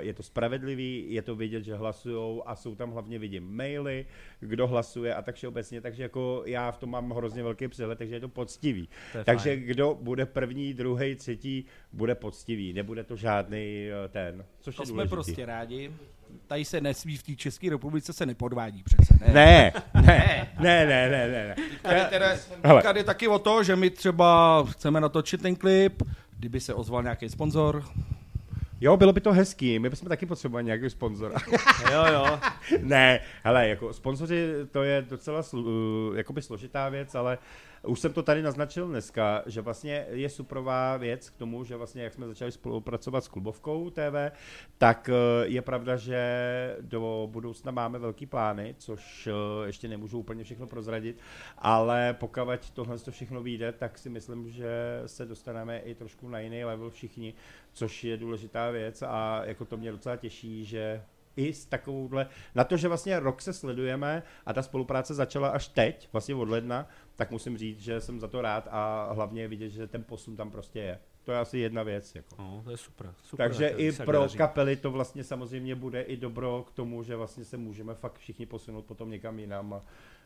je to spravedlivý, je to vidět, že hlasujou a jsou tam hlavně vidím maily, kdo hlasuje a tak všeobecně, takže jako já v tom mám hrozně velký přehled, takže je to poctivý. To je takže fajn. kdo bude první, druhý, třetí, bude poctivý, nebude to žádný uh, ten, což To je jsme prostě rádi. Tady se nesmí, v té České republice se nepodvádí přece. Ne, Ne, ne, ne, ne, ne, ne. ne. Tady, teda, tady taky o to, že my třeba chceme natočit ten klip, kdyby se ozval nějaký sponzor. Jo, bylo by to hezký, my bychom taky potřebovali nějaký sponzora. [laughs] Jo, jo. ne, hele, jako sponzoři, to je docela slu, uh, jakoby složitá věc, ale už jsem to tady naznačil dneska, že vlastně je suprová věc k tomu, že vlastně jak jsme začali spolupracovat s Klubovkou TV, tak uh, je pravda, že do budoucna máme velký plány, což uh, ještě nemůžu úplně všechno prozradit, ale pokud tohle to všechno vyjde, tak si myslím, že se dostaneme i trošku na jiný level všichni, což je důležitá věc a jako to mě docela těší, že i s takovouhle, na to, že vlastně rok se sledujeme a ta spolupráce začala až teď, vlastně od ledna, tak musím říct, že jsem za to rád a hlavně je vidět, že ten posun tam prostě je. To je asi jedna věc. Jako. No, to je super. super Takže i pro daří. kapely to vlastně samozřejmě bude i dobro k tomu, že vlastně se můžeme fakt všichni posunout potom někam jinam a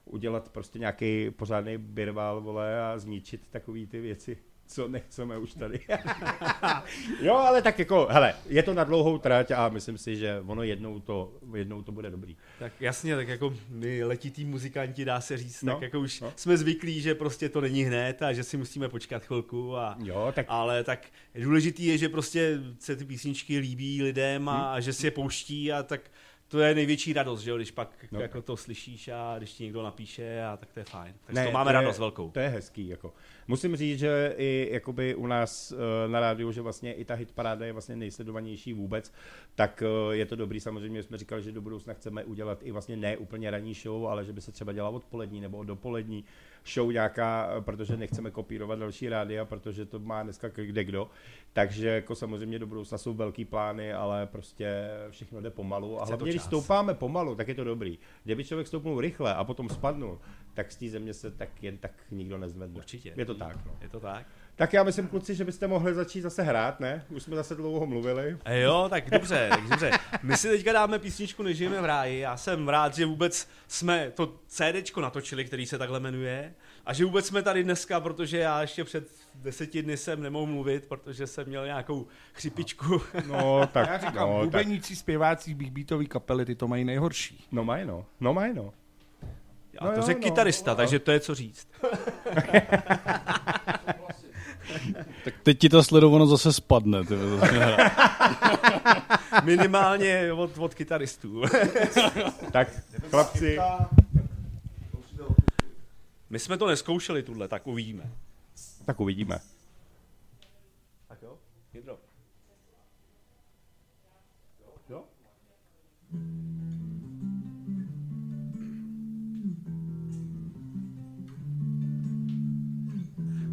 udělat prostě nějaký pořádný birval, vole, a zničit takový ty věci, co nechceme už tady. [laughs] jo, ale tak jako, hele, je to na dlouhou trať a myslím si, že ono jednou to, jednou to bude dobrý. Tak jasně, tak jako my letitý muzikanti, dá se říct, No, tak jako už no. jsme zvyklí, že prostě to není hned a že si musíme počkat chvilku. A, Jo, tak Ale tak důležitý je, že prostě se ty písničky líbí lidem a, Hmm. a že si je pouští a tak to je největší radost, že jo, když pak No. jako to slyšíš a když ti někdo napíše a tak to je fajn. Tak Ne, to máme je, radost velkou. To je hezký. Jako. Musím říct, že i jakoby u nás uh, na rádiu, že vlastně i ta hitparáda je vlastně nejsledovanější vůbec, tak uh, je to dobrý. Samozřejmě jsme říkali, že do budoucna chceme udělat i vlastně ne úplně ranní show, ale že by se třeba dělala odpolední nebo dopolední show nějaká, eh, protože nechceme kopírovat další rádia, protože to má dneska kde kdo. Takže jako samozřejmě do budoucna jsou velký plány, ale prostě všechno jde pomalu. A hlavně, když stoupáme pomalu, tak je to dobrý. Kdyby člověk stoupnul rychle a potom spadnul, tak z té země se tak jen tak nikdo nezvedne. Určitě. Je to tak. No. Je to tak. Tak já myslím, kluci, že byste mohli začít zase hrát, ne? Už jsme zase dlouho mluvili. A jo, tak dobře, tak dobře. My si teďka dáme písničku Nežijeme v ráji. Já jsem rád, že vůbec jsme to CDčko natočili, který se takhle jmenuje. A že vůbec jsme tady dneska, protože já ještě před deseti dny jsem nemohl mluvit, protože jsem měl nějakou chřipičku. No, tak, Já říkám, no, tak, bubeníci, zpěváci, big beatový kapely, ty to mají nejhorší. no mají no, no mají no. Já No to jo, řekl no. kytarista, takže to je co říct. [laughs] Tak teď ti ta sledovanost zase spadne. Ty. [laughs] Minimálně od, od kytaristů. [laughs] Tak, chlapci, My jsme to neskoušeli tuhle, tak uvidíme. tak uvidíme. Tak jo, Hydro.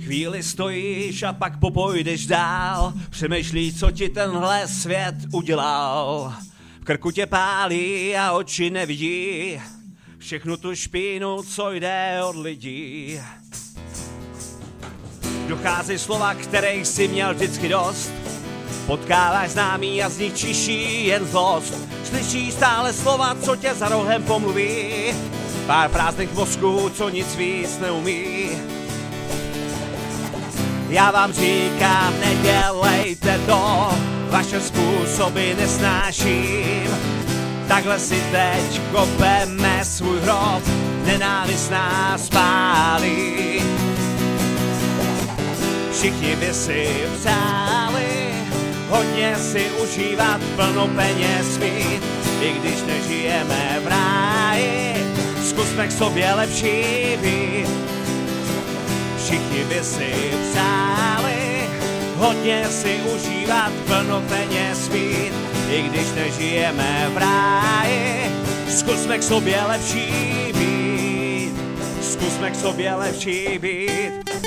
Chvíli stojíš a pak popojdeš dál, přemýšlíš, co ti tenhle svět udělal. V krku tě pálí a oči nevidí, všechnu tu špínu, co jde od lidí. Dochází slova, kterých si měl vždycky dost, Potkáváš známý a z nich čiší jen zlost. Slyšíš stále slova, co tě za rohem pomluví. Pár prázdných mozků, co nic víc neumí. Já vám říkám, nedělejte to, vaše způsoby nesnáším. Takhle si teď kopeme svůj hrob, nenávist nás pálí. Všichni by si přáli hodně si užívat plno peněz mít, i když nežijeme v ráji, zkusme k sobě lepší být. Všichni by si přáli hodně si užívat plno peněz mít, i když nežijeme v ráji, zkusme k sobě lepší být. Zkusme k sobě lepší být.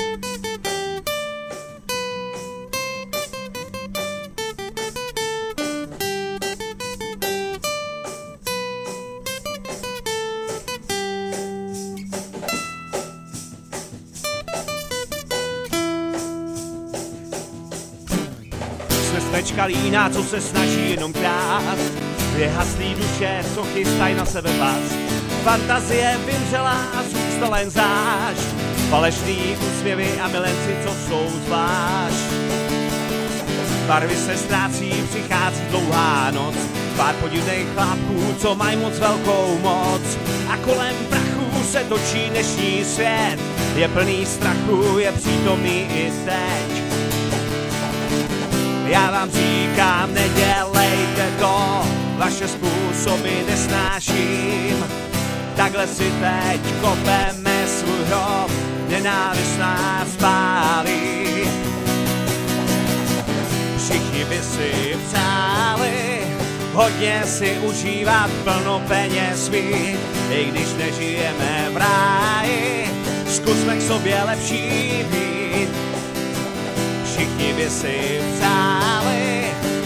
Jsme smečka lína, co se snaží jenom krát. Dvě haslý duše, co chystají na sebe pas. Fantazie vymřela a zůstala jen záž. Falešný úsměvy a milenci, co jsou zvlášť. Barvy se ztrácí, přichází dlouhá noc. Pár podivných chlápků, co mají moc velkou moc. A kolem prachu se točí dnešní svět. Je plný strachu, je přítomný i teď. Já vám říkám, nedělejte to, vaše způsoby nesnáším. Takhle si teď kopeme svůj hrob, nenávist nás pálí. Všichni by si přáli hodně si užívat plno peněz mít, i když nežijeme v ráji, zkusme k sobě lepší být. Všichni by si přáli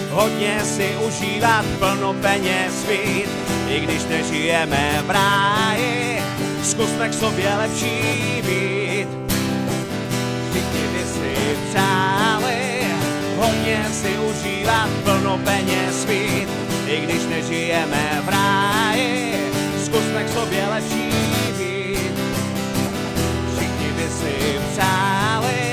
hodně si užívat plno peněz mít, i když nežijeme v ráji, zkusme k sobě lepší být. Všichni by si přáli hodně si užívat plno peněz mít, i když nežijeme v ráji, zkusme k sobě lepší být. Všichni by si přáli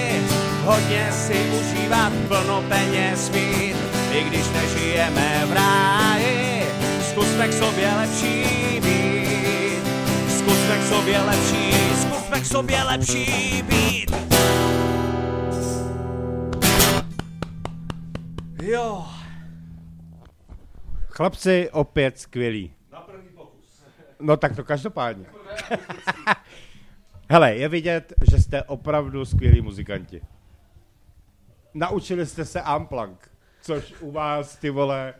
hodně si užívat plno peněz mít, i když nežijeme v ráji, zkusme k sobě lepší být. Zkusme k sobě lepší, zkusme k sobě lepší být. Jo. Chlapci, opět skvělí. No tak to každopádně. [laughs] Hele, je vidět, že jste opravdu skvělí muzikanti. Naučili jste se Amplank, což u vás, ty vole,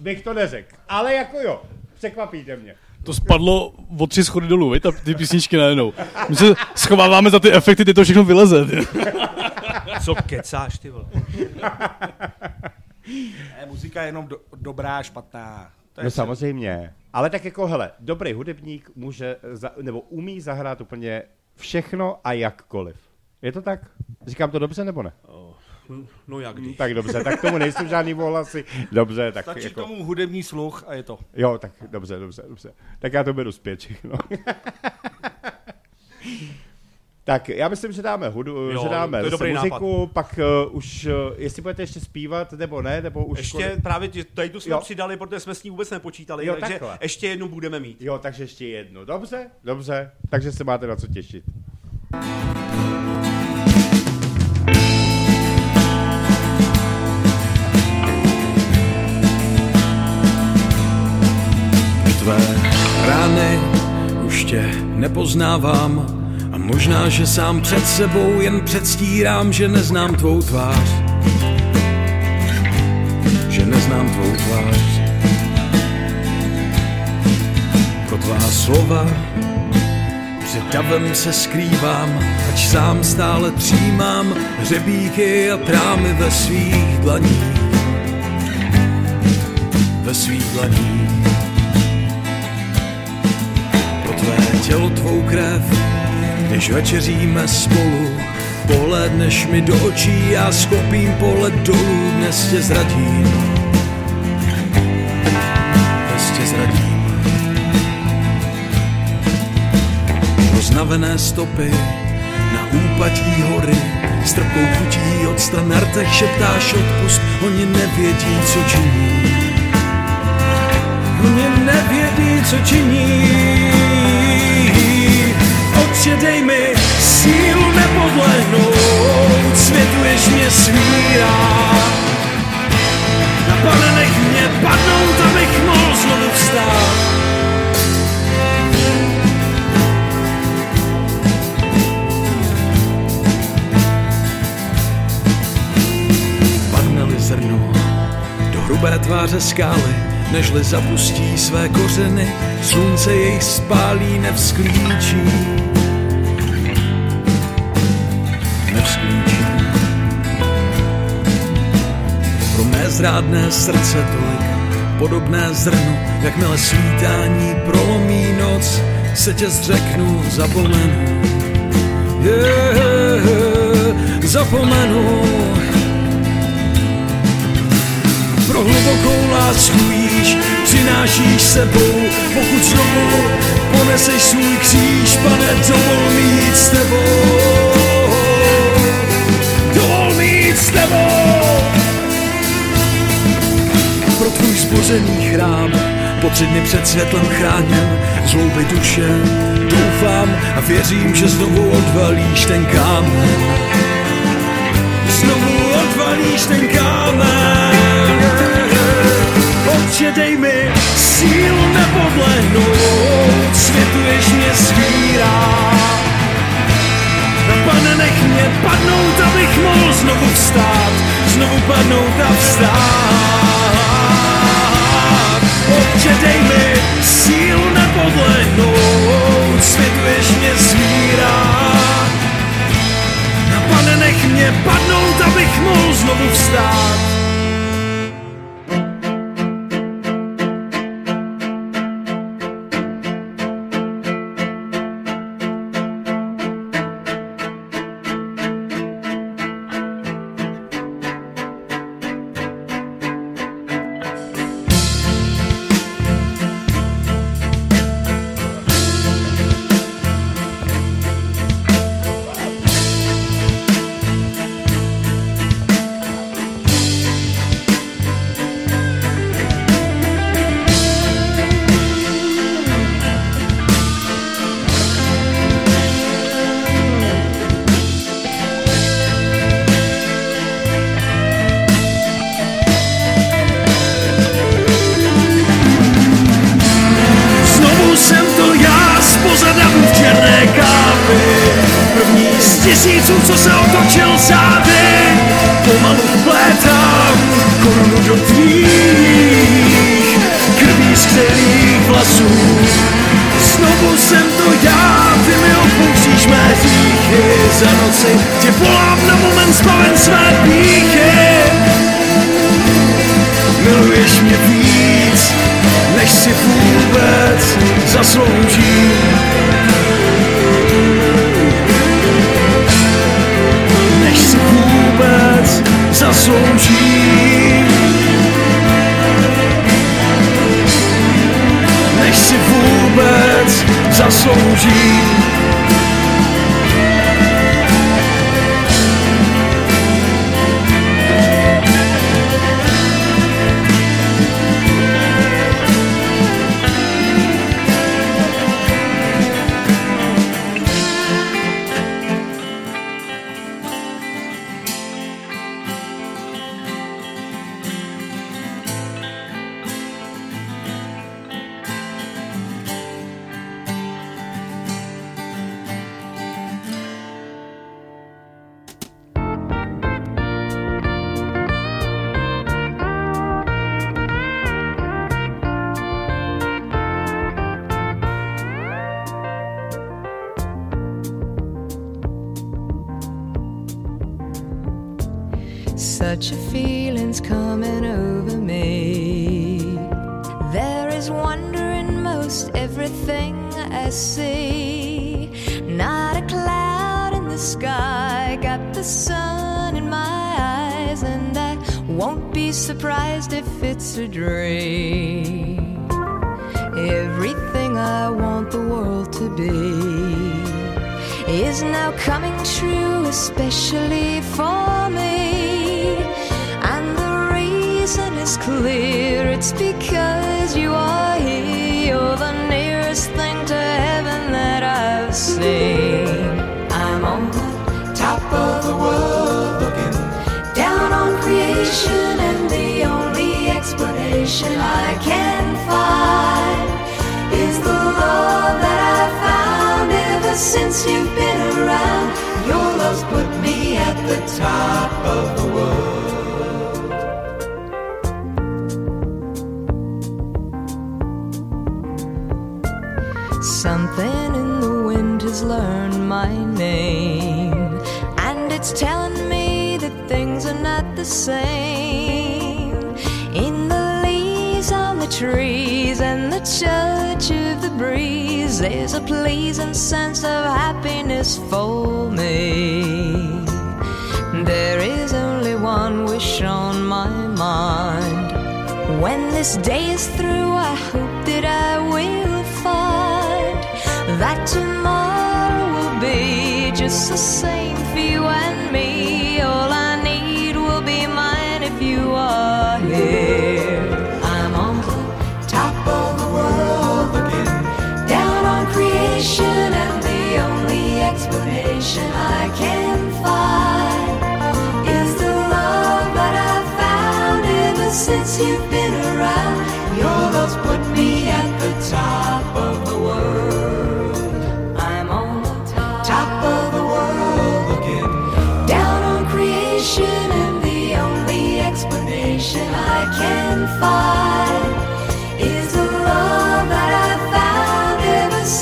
bych to neřekl. Ale jako jo, překvapíte mě. To spadlo o tři schody dolů, ta, ty písničky najednou. My se schováváme za ty efekty, ty to všechno vyleze. Ty. Co kecáš, ty vole? [laughs] Ne, muzika je jenom do, dobrá, špatná. To je No samozřejmě. Ale tak jako, hele, dobrý hudebník může, za, nebo umí zahrát úplně všechno a jakkoliv. Je to tak? Říkám to dobře nebo ne? No jak když. Tak dobře, tak tomu nejsou žádný ohlasy. Dobře, tak Stačí jako... tomu hudební sluch a je to. Jo, tak dobře, dobře, dobře. Tak já to beru zpět všechno. [laughs] tak já myslím, že dáme hudu, Jo, že dáme to je zase dobrý muziku, pak uh, už, uh, jestli budete ještě zpívat, nebo ne, nebo už... Ještě právě tě- tady tu jsme Jo. přidali, protože jsme s ní vůbec nepočítali, Jo, takže takhle. ještě jednu budeme mít. Jo, takže ještě jednu. Dobře, dobře, takže se máte na co těšit. Tvé rány už tě nepoznávám a možná, že sám před sebou jen předstírám, že neznám tvou tvář. Že neznám tvou tvář. Pro tvá slova před davem se skrývám, ač sám stále třímám hřebíky a trámy ve svých dlaních. Ve svých dlaních. Tělo tvou krev, když večeříme spolu, pohlédneš mi do očí, já skopím pohled dolů, dnes tě zradím. Dnes tě zradím. Roznavené stopy na úpatí hory, s trpkou chutí od stran na šeptáš odpust, oni nevědí, co činí. Oni nevědí, co činí. Otče, dej mi sílu nepodlehnout, světuješ mě svírá. Na pane, nech mě padnout, abych mohl znovu vstát. Padne-li zrno do hrubé tváře skály, nežli zapustí své kořeny, slunce jejich spálí, nevzklíčí. Zrádné srdce tolik, podobné zrnu, jakmile svítání prolomí noc, se tě zřeknu, zapomenu. Yeah, zapomenu. Pro hlubokou lásku jíš, přinášíš sebou, pokud znovu poneseš svůj kříž, pane, dovol mít s tebou. Dovol mít s tebou. Zbořený chrám, po tři dny před světlem chráněn, zlouby duše, doufám a věřím, že znovu odvalíš ten kámen. Znovu odvalíš ten kámen. Otče, dej mi sílu nepodlehnout, světuješ mě svírá. Pane, nech mě padnout, abych mohl znovu vstát, znovu padnout a vstát. Otče, dej mi sílu nepodlehnout, světuješ mě svírá. Pane, nech mě padnout, abych mohl znovu vstát. Já ty mi odpouštíš mé píchy za noci, tě volám na moment zbaven své píchy. Miluješ mě víc, než si vůbec zasloužím. Než si vůbec zasloužím. zasloužím.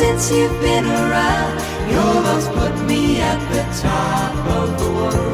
since you've been around. you almost put me at the top of the world.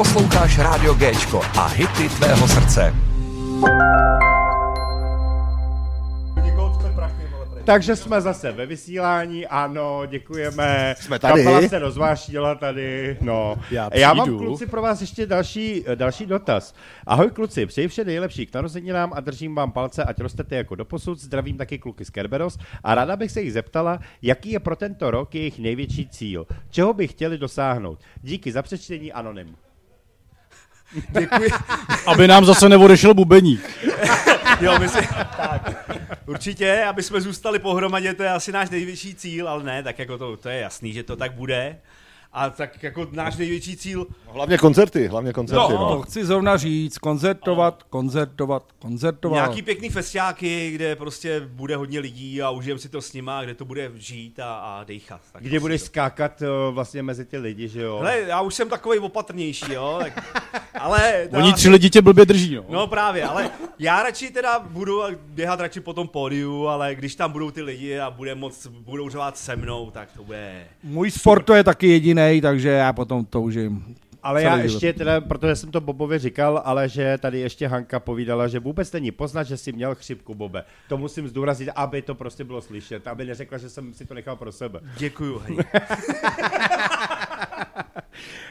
Posloucháš Rádio Gčko a hity tvého srdce. Takže jsme zase ve vysílání, ano, děkujeme. Jsme tady. Kapela se rozvášnila tady, no. Já Já mám kluci pro vás ještě další, další dotaz. Ahoj kluci, přeji vše nejlepší k narozeninám a držím vám palce, ať rostete jako doposud. Zdravím taky kluky z Kerberos a ráda bych se jich zeptala, jaký je pro tento rok jejich největší cíl. Čeho by chtěli dosáhnout? Díky za přečtení anonym. Děkuji. Aby nám zase neodešel bubeník. [laughs] Jo, my si, tak, určitě, aby jsme zůstali pohromadě, to je asi náš největší cíl, ale ne, tak jako to, to je jasný, že to tak bude. A tak jako náš největší cíl... Hlavně koncerty, hlavně koncerty. No, No, to chci zrovna říct, koncertovat, koncertovat, koncertovat. Nějaký pěkný festiáky, kde prostě bude hodně lidí a užijeme si to s nima, kde to bude žít a, a dejchat. Tak Kde budeš skákat uh, vlastně mezi ty lidi, že jo? Hele, já už jsem takový opatrnější, jo, tak, ale... Oni tři lidi tě blbě drží, no. No právě, ale já radši teda budu běhat radši po tom pódiu, ale když tam budou ty lidi a bude moc, budou řovat se mnou, tak to bude... Můj sport to je taky jediný, takže já potom toužím. Ale já ještě teda, protože jsem to Bobovi říkal, ale že tady ještě Hanka povídala, že vůbec není poznat, že jsi měl chřipku, Bobe. To musím zdůraznit, aby to prostě bylo slyšet, aby neřekla, že jsem si to nechal pro sebe. Děkuju, hej. [laughs]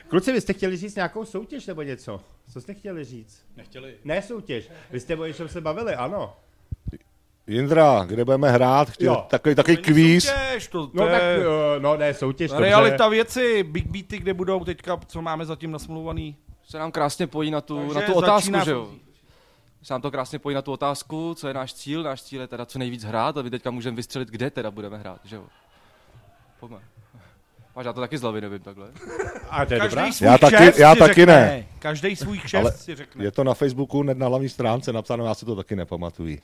Kluci, vy jste chtěli říct nějakou soutěž nebo něco? Co jste chtěli říct? Nechtěli. Ne soutěž, vy jste o něčem se bavili, ano. Jindra, kde budeme hrát? Chtěl, Jo. takový, takový kvíz. Soutěž, to, to No tak, je uh, no ne, soutěž, dobře. realita věci, big beaty, kde budou teďka, co máme zatím nasmluvaný. Se nám krásně pojí na tu, Takže na tu otázku, začíná že jo? se nám to krásně pojí na tu otázku, co je náš cíl. Náš cíl je teda co nejvíc hrát a vy teďka můžeme vystřelit, kde teda budeme hrát, že jo? Pojďme. Máš já to taky z hlavy, nevím takhle. A to je Každý dobrá. svůj Já taky- já si taky řekne. ne. Každý svůj kšeft Ale si řekne. je to na Facebooku, hned na hlavní stránce napsáno, já si to taky nepamatuji.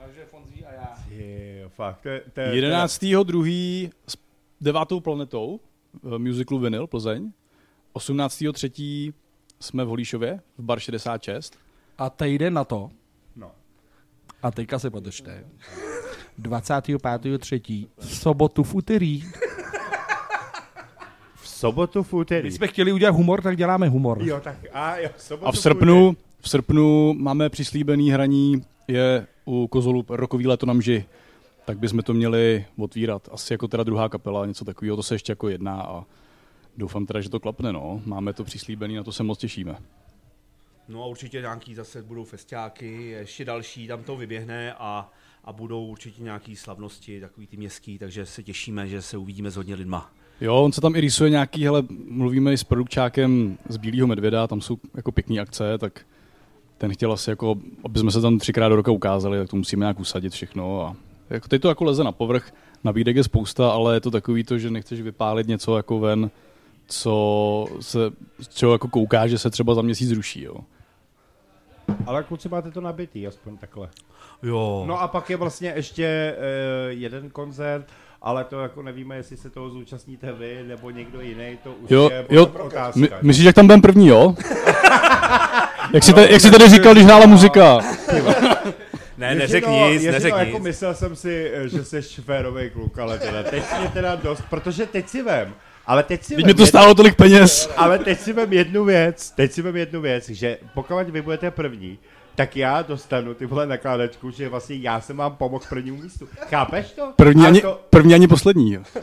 Takže Fonzí a já. Je, fakt, to je, to je, 11. druhý s devátou planetou v musiclu Vinyl Plzeň. 18. třetí jsme v Holíšově v bar 66. A týden na to. No. A teďka se podržte. 25.3. v sobotu v úterý. V sobotu v úterý. My jsme chtěli udělat humor, tak děláme humor. Jo, tak a jo, v sobotu A v srpnu, v srpnu máme přislíbený hraní je u Kozolu rokový léto na mži. Tak bychom to měli otvírat. Asi jako teda druhá kapela, něco takového, to se ještě jako jedná a doufám teda, že to klapne, no. Máme to přislíbený, na to se moc těšíme. No a určitě nějaký zase budou festiáky, ještě další, tam to vyběhne a, a budou určitě nějaký slavnosti, takový ty městský, takže se těšíme, že se uvidíme s hodně lidma. Jo, on se tam i rýsuje nějaký, hele, mluvíme i s produkčákem z Bílého medvěda, tam jsou jako pěkné akce, tak ten chtěl asi jako, aby jsme se tam třikrát do roka ukázali, tak to musíme nějak usadit všechno a jako, teď to jako leze na povrch, nabídek je spousta, ale je to takový to, že nechceš vypálit něco jako ven, co se, čeho jako kouká, že se třeba za měsíc zruší, jo. Ale kluci máte to nabitý, aspoň takhle. Jo. No a pak je vlastně ještě uh, jeden koncert, ale to jako nevíme, jestli se toho zúčastníte vy nebo někdo jiný, to už Jo, je jo, otázka. my, myslíš, jak tam budeme první, jo? [laughs] jak, jsi te, jak jsi tady říkal, když hrála muzika? Ne, neřek to, nic, jestli neřek nic. Jako myslel jsem si, eh, že jsi férový kluk, ale teda teď mě teda dost, protože teď si vem, ale teď si Teď vem mě to stálo tolik peněz. Ale teď si vem jednu věc, teď si vem jednu věc, že pokud vy budete první, tak já dostanu ty vole nakládačku, že vlastně já jsem vám pomohl k prvnímu místu. Chápeš to? První ani, to... první ani poslední. jo. [laughs]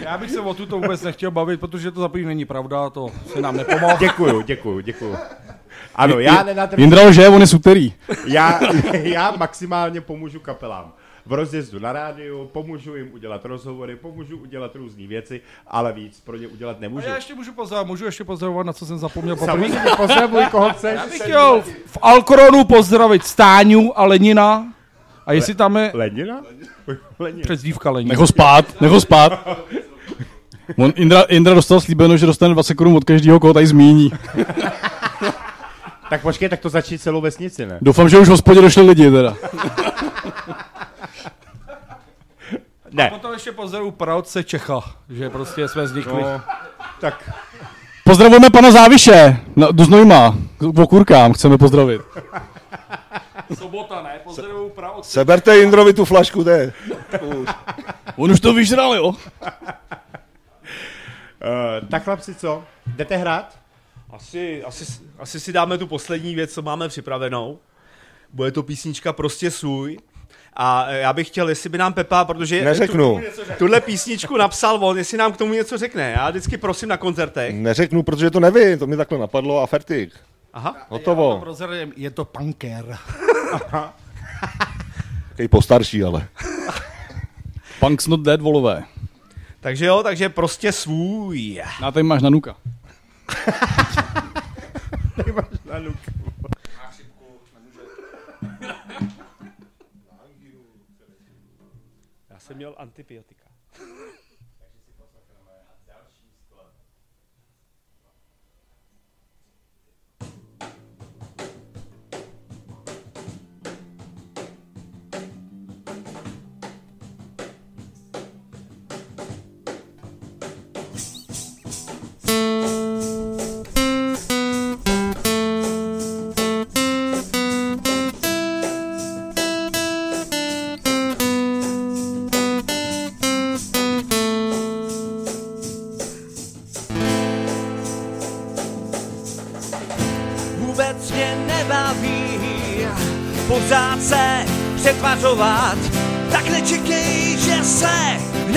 Já bych se o tuto vůbec nechtěl bavit, protože to za první není pravda, to se nám nepomohlo. Děkuju, děkuju, děkuju. Ano, já nenatrvím. Jindra lže, on je z úterý. Já, [laughs] já maximálně pomůžu kapelám. V rozjezdu na rádiu, pomůžu jim udělat rozhovory, pomůžu udělat různé věci, ale víc pro ně udělat A nemůžu. já ještě můžu pozdravovat, můžu ještě pozdravovat, na co jsem zapomněl. Samozřejmě pozdravuj, koho chceš. Já bych chtěl v Alkoronu pozdravit Stáňu a Lenina. A jestli tam je Lenina? Lenina. přezdívka Lenina. Nech ho spát, nech ho spát. On, Indra, Indra dostal slíbeno, že dostane 20 korun od každého, koho tady zmíní. [laughs] Tak počkej, tak to začít celou vesnici, ne? Doufám, že už v hospodě došli lidi teda. Ne. Potom ještě pozdravuju Praudce Čecha, že prostě jsme vznikli. No, tak Pozdravujeme pana Záviše, na, do Znojma, k okurkám, chceme pozdravit. Sobota, ne? Pozdravuju Praudce. Seberte Jindrovi tu flašku, to je. Už. On už to vyžral, jo? Uh, tak chlapci, co? Jdete hrát? Asi, asi, asi si dáme tu poslední věc, co máme připravenou. Bude to písnička Prostě svůj. A já bych chtěl, jestli by nám Pepa, protože Neřeknu. Tu, tuhle písničku napsal on, jestli nám k tomu něco řekne. Já vždycky prosím na koncertech. Neřeknu, protože to nevím, to mi takhle napadlo a fertik. Aha. Hotovo. Prozradím, je to punker. [laughs] Takový postarší, ale. Punk's not dead, volové. Takže jo, takže prostě svůj. Na tady máš nanuka. Ty máš na nuku. Já jsem měl antibiotika.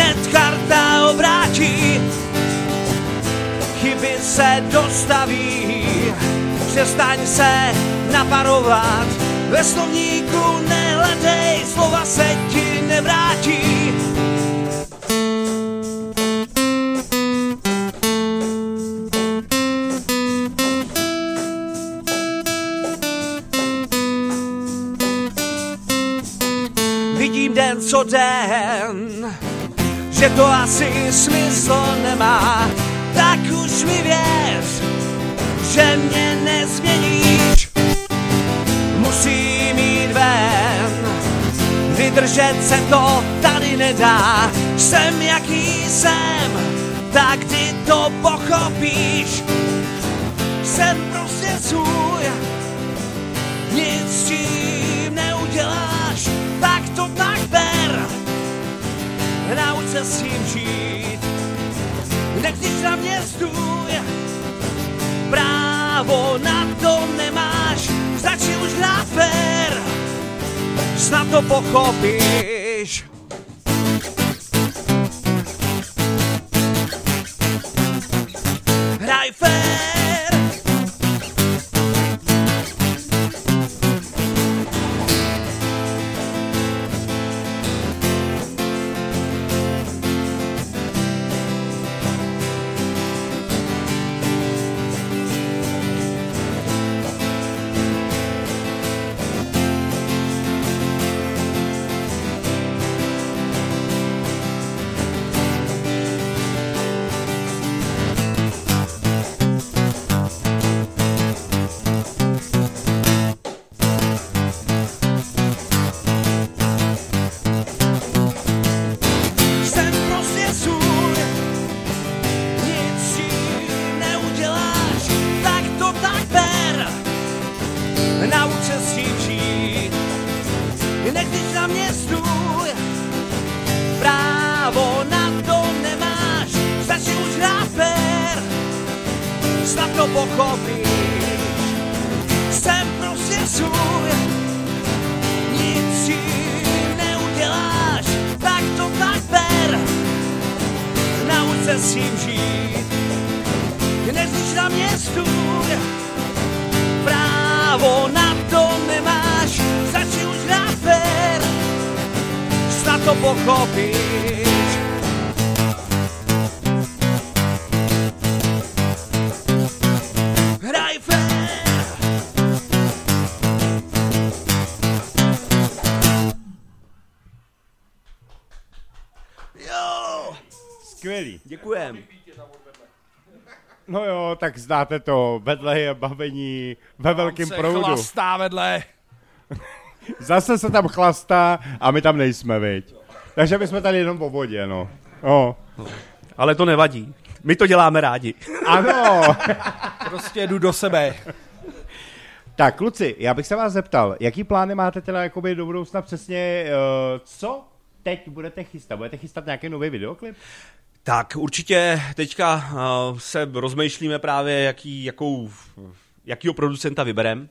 hned karta obrátí, chyby se dostaví. Přestaň se naparovat, ve slovníku nehledej, slova se ti nevrátí. Vidím den co den, že to asi smysl nemá, tak už mi věř, že mě nezměníš. Musím jít ven, vydržet se to tady nedá. Jsem jaký jsem, tak ty to pochopíš. Jsem prostě svůj, nic tím Nauč se s tím žít, nechceš na mě stůj, právo na to nemáš, stačí už hrát fér, snad to pochopíš. Hraj fér, Děkujem. No jo, tak znáte to, vedle je bavení ve velkém se proudu. chlastá vedle. [laughs] Zase se tam chlastá a my tam nejsme, viď. Takže my jsme tady jenom o vodě, no. O. Ale to nevadí. My to děláme rádi. Ano. [laughs] Prostě jdu do sebe. Tak, kluci, já bych se vás zeptal, jaký plány máte teda jakoby do budoucna přesně, uh, co teď budete chystat? Budete chystat nějaký nový videoklip? Tak určitě teďka uh, se rozmýšlíme právě, jaký, jakou, jakýho producenta vyberem.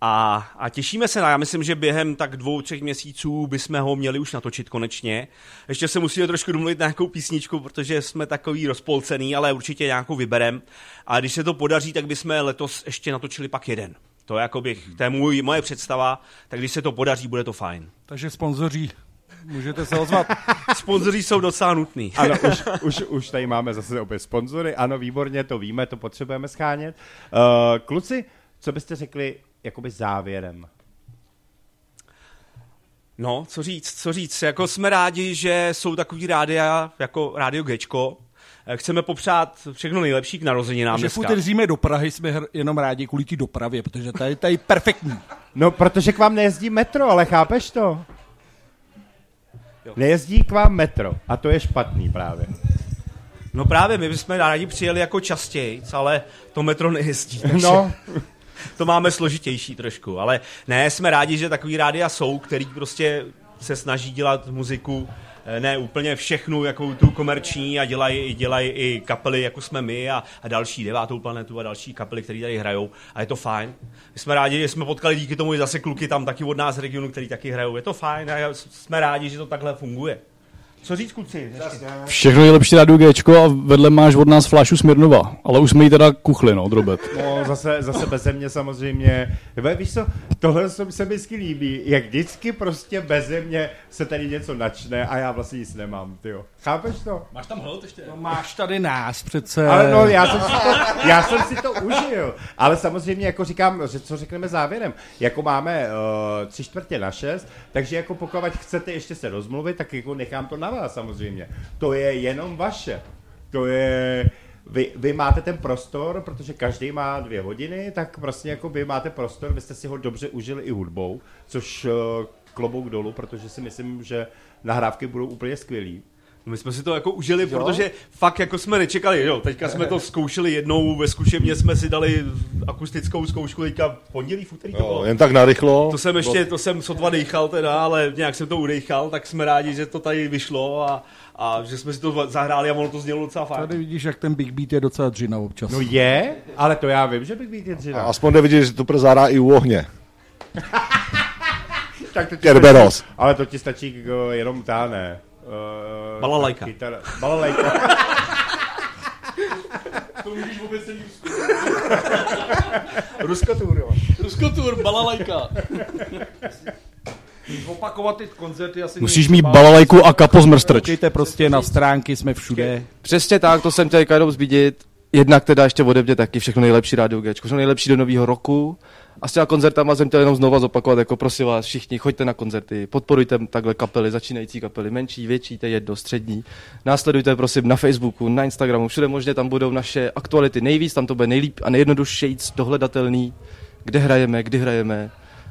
A, a těšíme se na, já myslím, že během tak dvou, třech měsíců bychom ho měli už natočit konečně. Ještě se musíme trošku domluvit na nějakou písničku, protože jsme takový rozpolcený, ale určitě nějakou vyberem. A když se to podaří, tak bychom letos ještě natočili pak jeden. To je, jakoby, to je můj, moje představa, tak když se to podaří, bude to fajn. Takže sponzoří, můžete se ozvat. [laughs] Sponzoři jsou docela nutný. Ano, už, už, už tady máme zase opět sponzory. Ano, výborně, to víme, to potřebujeme schánět. Uh, kluci, co byste řekli jakoby závěrem? No, co říct, co říct. Jako jsme rádi, že jsou takový rádia jako Rádio Gečko. Eh, Chceme popřát všechno nejlepší k narozeninám Že jezdíme do Prahy, jsme jenom rádi kvůli té dopravě, protože tady, tady je perfektní. No, protože k vám nejezdí metro, ale chápeš to? Nejezdí k vám metro a to je špatný právě. No právě, my bychom rádi přijeli jako častěji, ale to metro nejezdí. takže No. To máme složitější trošku, ale ne, jsme rádi, že takový rádia jsou, který prostě se snaží dělat muziku, ne úplně všechnu, jako tu komerční a dělají, dělají i kapely, jako jsme my a, a další, Devátou planetu a další kapely, které tady hrajou a je to fajn. My jsme rádi, že jsme potkali díky tomu i zase kluky tam taky od nás regionu, který taky hrajou. Je to fajn a jsme rádi, že to takhle funguje. Co říct, kluci? Všechno nejlepší rádio Gčko a vedle máš od nás flášu Smirnova, ale už jsme jí teda kuchli, no, drobet. No, zase, zase beze mě samozřejmě. Nebo víš co, tohle se se mi vždycky líbí, jak vždycky prostě beze mě se tady něco načne a já vlastně nic nemám, tyjo. Chápeš to? Máš tam hlad ještě? No, máš tady nás přece. Ale no, já jsem, si to, já jsem si to užil. Ale samozřejmě, jako říkám, že co řekneme závěrem, jako máme uh, tři čtvrtě na šest, takže jako pokud chcete ještě se rozmluvit, tak jako nechám to na vás samozřejmě. To je jenom vaše. To je, vy, vy máte ten prostor, protože každý má dvě hodiny, tak prostě jako vy máte prostor, vy jste si ho dobře užili i hudbou, což uh, klobouk dolů, protože si myslím, že nahrávky budou úplně skvělý. No my jsme si to jako užili, jo? protože fakt jako jsme nečekali, jo, teďka jsme to zkoušeli jednou, ve zkušebně jsme si dali akustickou zkoušku, teďka v pondělí, v úterý to Jo, bylo. jen tak narychlo. To jsem ještě, to jsem sotva dejchal teda, ale nějak jsem to udejchal, tak jsme rádi, že to tady vyšlo a, a že jsme si to zahráli a ono to znělo docela fajn. Tady vidíš, jak ten Big Beat je docela dřina občas. No je, ale to já vím, že bych být je A dřina. aspoň jde vidět, že to zahrá i u ohně. [laughs] Tak to ti stačí- Ale to ti stačí k, jenom ta, ne. Uh, Balalajka. Kytara, balalajka. [laughs] To můžeš vůbec celý Ruskotur, jo. Ruskotur, balalajka. [laughs] Opakovat ty koncerty asi Musíš není mít balalajku a kapo z mrstrč. Koukejte prostě na stránky, jsme všude. Přesně tak, to jsem chtěl jenom zbídit. Jednak teda ještě ode mě taky všechno nejlepší rádio Gčko, všechno nejlepší do nového roku. A s těma koncertama jsem chtěl jenom znova zopakovat, jako prosím vás, všichni choďte na koncerty, podporujte takhle kapely, začínající kapely, menší, větší, to je jedno, střední. Následujte prosím na Facebooku, na Instagramu, všude možně tam budou naše aktuality nejvíc, tam to bude nejlíp a nejjednodušeji dohledatelný, kde hrajeme, kdy hrajeme,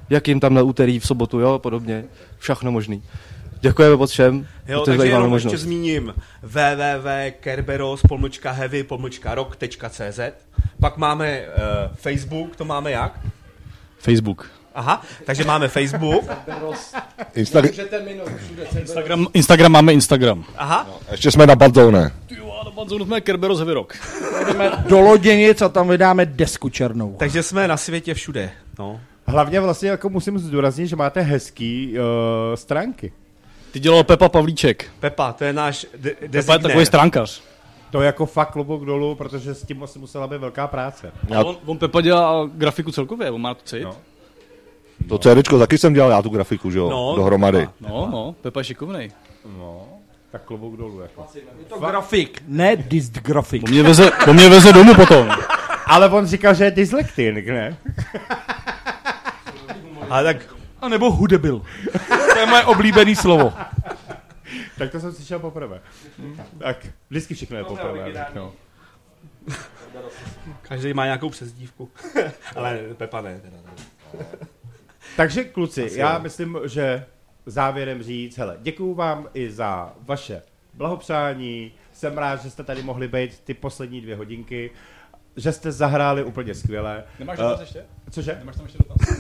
jak jim tam na úterý, v sobotu, jo, podobně, všechno možný. Děkujeme moc všem, Jo, takže jenom možnost. ještě zmíním www.kerberos heavy rock.cz Pak máme uh, Facebook, to máme jak? Facebook. Aha, takže máme Facebook. Instagram. Instagram, Instagram máme Instagram. Aha. Ještě jsme na Badzone. Ty jo, a na jsme Kerberos Rock. Jdeme do loděnic a tam vydáme desku černou. Takže jsme na světě všude. No. Hlavně vlastně jako musím zdůraznit, že máte hezký uh, stránky. Ty dělal Pepa Pavlíček. Pepa, to je náš de- Pepa je takový stránkař. To je jako fakt klobouk dolů, protože s tím asi musela být velká práce. A on, on Pepa dělá grafiku celkově, on má to cít. No. To CDčko taky jsem dělal já tu grafiku, že jo, No. dohromady. No, no, Pepa je šikovnej. No, tak klobouk dolů jako. To grafik, ne disc grafik. On mě veze, on mě veze domů potom. [laughs] Ale on říkal, že je dyslektik, ne? A tak A nebo hudebil. To je moje oblíbený slovo. Tak to jsem slyšel poprvé. Tak, vždycky všechno je poprvé. No. každý má nějakou přezdívku. [laughs] Ale Pepa ne. Teda. Takže kluci, Asi já jo. myslím, že závěrem říct, hele, děkuju vám i za vaše blahopřání, jsem rád, že jste tady mohli být ty poslední dvě hodinky, že jste zahráli úplně skvěle. Nemáš Eh, dotaz ještě? Cože? Nemáš tam ještě dotaz?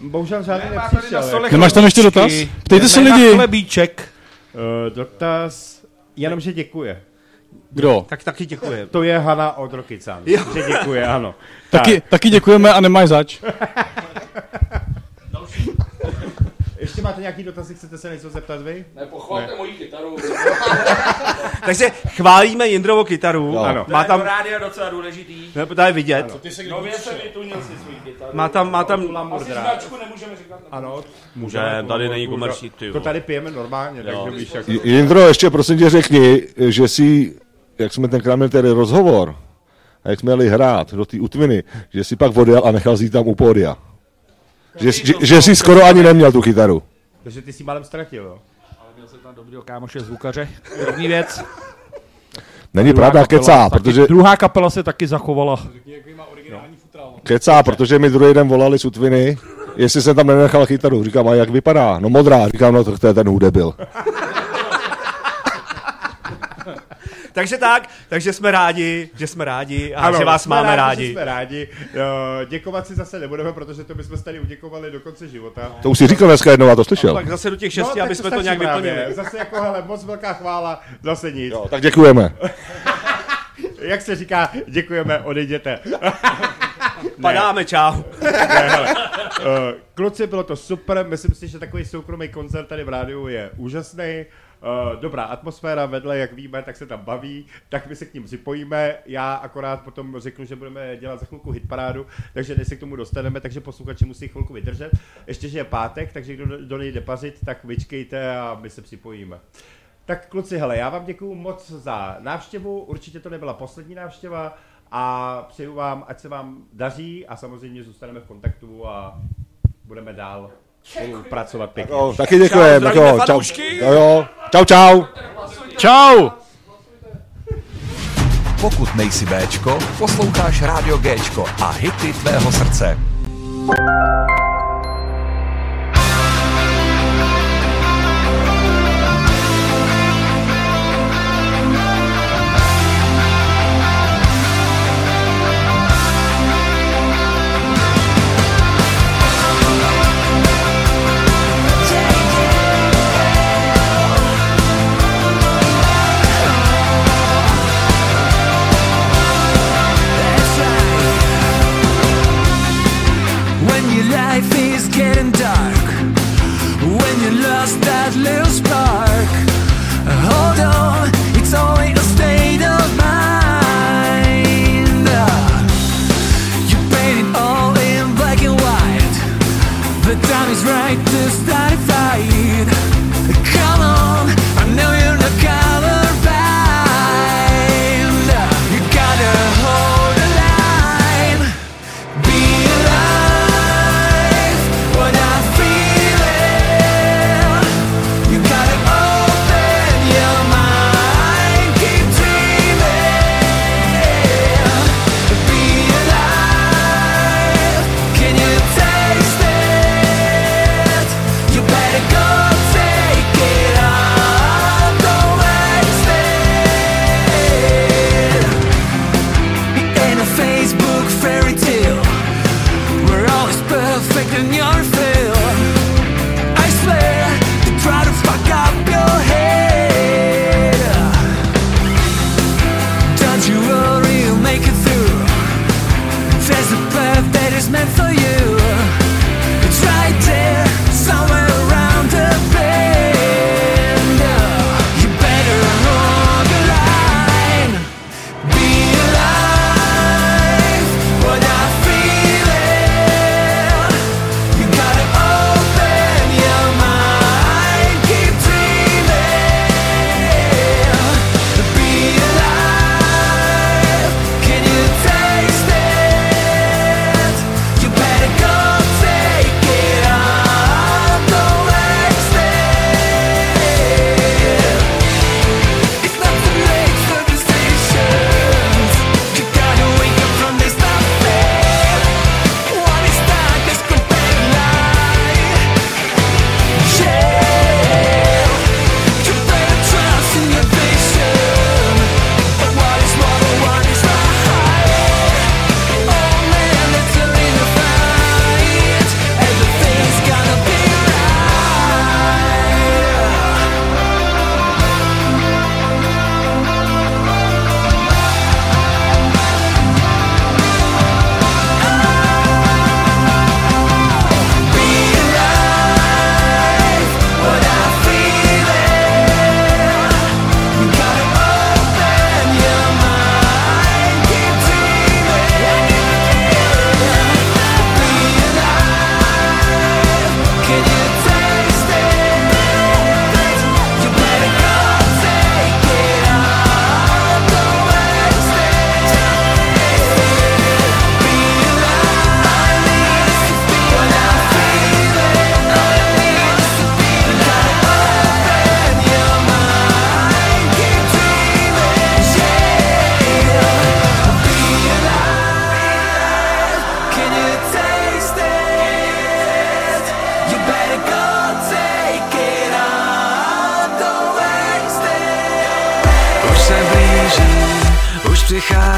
Bohužel žádný nepřišel. Nemáš tam ještě dotaz? Ptejte se lidi. chlebíček. Uh, dotaz, jenom, že děkuje. Kdo? Tak taky děkuji. To je Hana od Rokycan. Že děkuje, ano. Taky, taky děkujeme a nemáš zač. [laughs] Ještě máte nějaký dotazy, chcete se něco zeptat vy? Ne, pochvalte moji kytaru. [laughs] Takže chválíme Jindrovo kytaru. Jo. Ano. Má tam, rádia docela důležitý. ne, tady vidět. Ty se Nově jsem vytunil si svůj kytaru. Má tam, má tam, Značku nemůžeme říkat. Ano. Můžeme, tady není komerční, ty To tady pijeme normálně, takže víš, jak... Jindro, ještě prosím tě řekni, že si, jak jsme tenkrát měli tady rozhovor, a jak jsme jeli hrát do té utviny, že si pak odjel a nechal si ji tam u pódia. Že, že, že jsi skoro ani neměl tu kytaru. Takže ty jsi málem ztratil, jo? Ale měl jsem tam dobrýho kámoše zvukaře. První věc. Není Druhá pravda, kecá, protože, Druhá kapela se taky zachovala. kecá, protože mi druhý den volali z utviny, jestli jsem tam nenechal kytaru. Říkám, a jak vypadá? No modrá. Říkám, no to, to je ten hudebil. Takže tak, takže jsme rádi, že jsme rádi a Ano, že vás jsme máme rádi. rádi. Že jsme rádi. Jo, děkovat si zase nebudeme, protože to bychom tady uděkovali do konce života. To už si říkal dneska jednou a to slyšel. Tak zase do těch šesti, tak aby jsme to stačí nějak právě. vyplnili. Zase jako, hele, moc velká chvála, zase nic. Jo, tak děkujeme. [laughs] Jak se říká, děkujeme, odejděte. [laughs] Padáme, čau. [laughs] Ne, hele. Uh, kluci, bylo to super, myslím si, že takový soukromý koncert tady v rádiu je úžasný. Uh, dobrá atmosféra vedle, jak víme, tak se tam baví, tak my se k ním připojíme. Já akorát potom řeknu, že budeme dělat za chvilku hitparádu, takže než se k tomu dostaneme, takže posluchači musí chvilku vydržet. Ještě, že je pátek, takže kdo do něj jde pařit, tak vyčkejte a my se připojíme. Tak kluci, hele, já vám děkuju moc za návštěvu, určitě to nebyla poslední návštěva a přeju vám, ať se vám daří a samozřejmě zůstaneme v kontaktu a budeme dál spolupracovat pěkně. Jo, taky děkujeme. Čau, Jo, čau. Jo, jo. Čau, čau. Čau! Pokud nejsi Bčko, posloucháš Rádio Gčko a hity tvého srdce.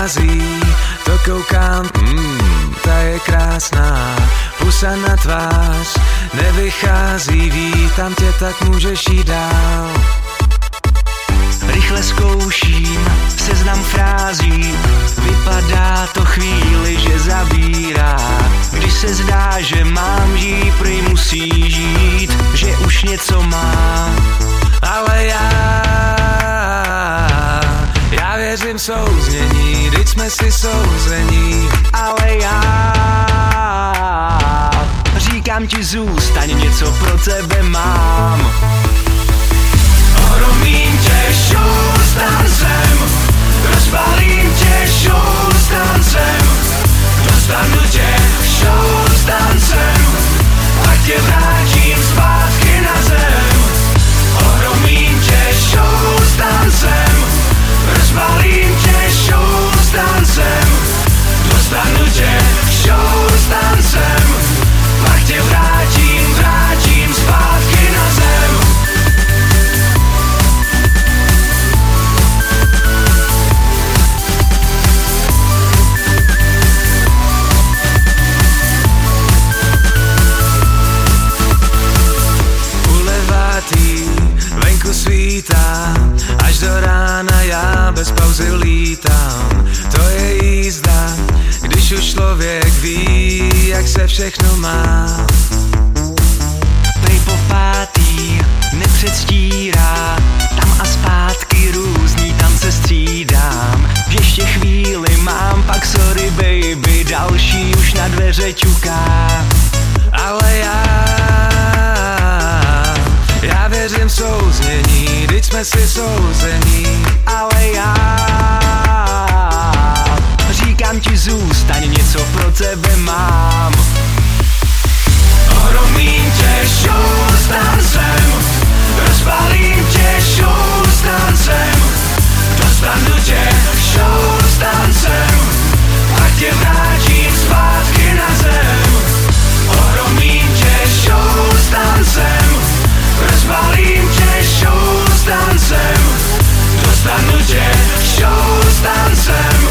Přichází, to koukám, mm, ta je krásná, pusa na tvář, nevychází, vítám tě, tak můžeš jít dál. Rychle zkouším seznam frází, vypadá to chvíli, že zabírá. Když se zdá, že mám žít, prý musí žít, že už něco má. Ale já jsme si souzení, ale já říkám ti zůstaň, něco pro tebe mám. Ohromím tě show s tancem, rozpálím tě show s tancem, dostanu tě show s tancem, a tě vrátím zpátky na zem. Ohromím tě show s rozpálím tě show s tancem, dostanu tě show s tancem, pak tě vrátím, bez pauzy lítám. To je jízda, když už člověk ví, jak se všechno má. Prej po pátý, nepředstírá, tam a zpátky různý tance střídám. Ještě chvíli mám, pak sorry baby, další už na dveře ťuká. Ale já, já věřím v souznění, teď jsme si souzení, ale já říkám ti zůstaň, něco pro tebe mám. Ohromím tě show s tancem, rozpálím tě show s tancem, dostanu tě show s tancem, pak tě vrátím zpátky na zem. Ohromím dostanu tě show s tancem,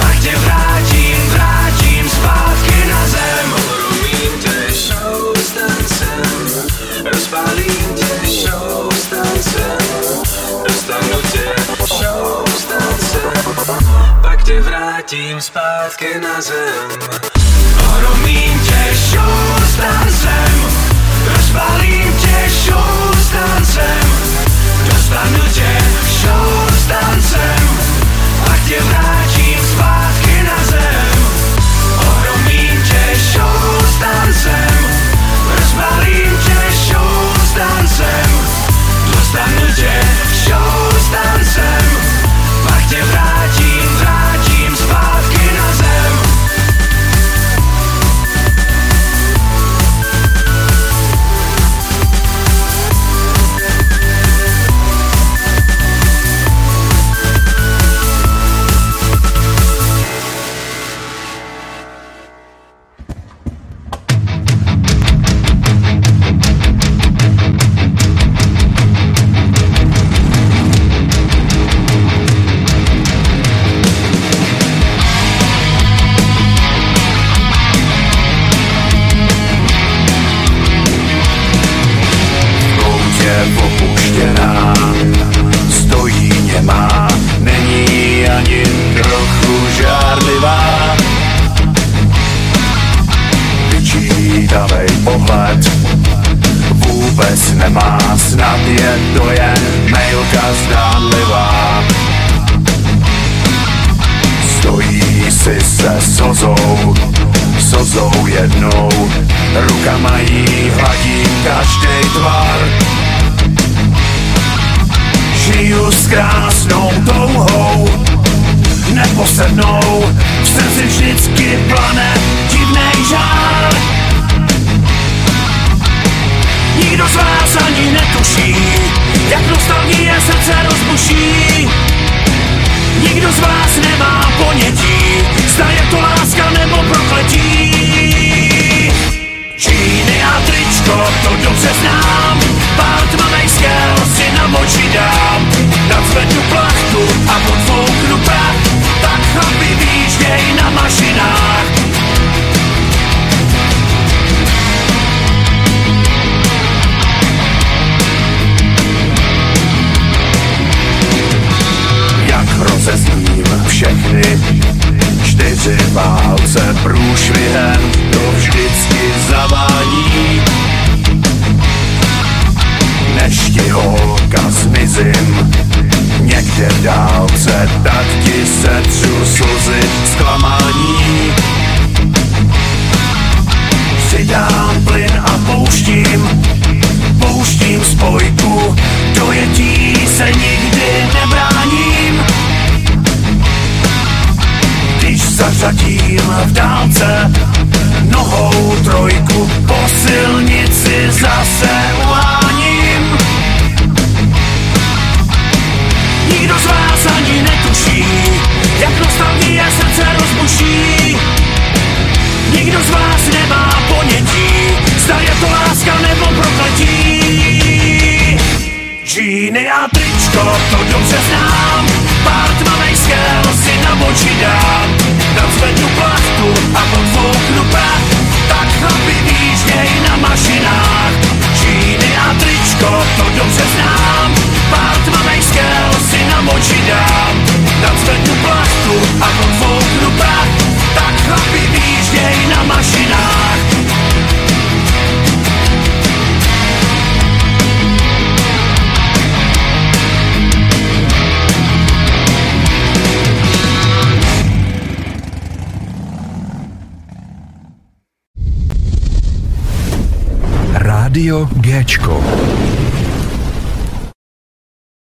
pak tě vrátím, vrátím zpátky na zem. Ohromím tě show s tancem, rozpálím tě show s tancem, dostanu tě show s tancem, pak tě vrátím zpátky na zem. Ohromím tě show s tancem, rozpálím tě show s tancem, dostanu tě. Show s tancem, pak tě vrátím zpátky na zem. Ohromím tě show s tancem, rozpálím tě show s tancem, dostanu tě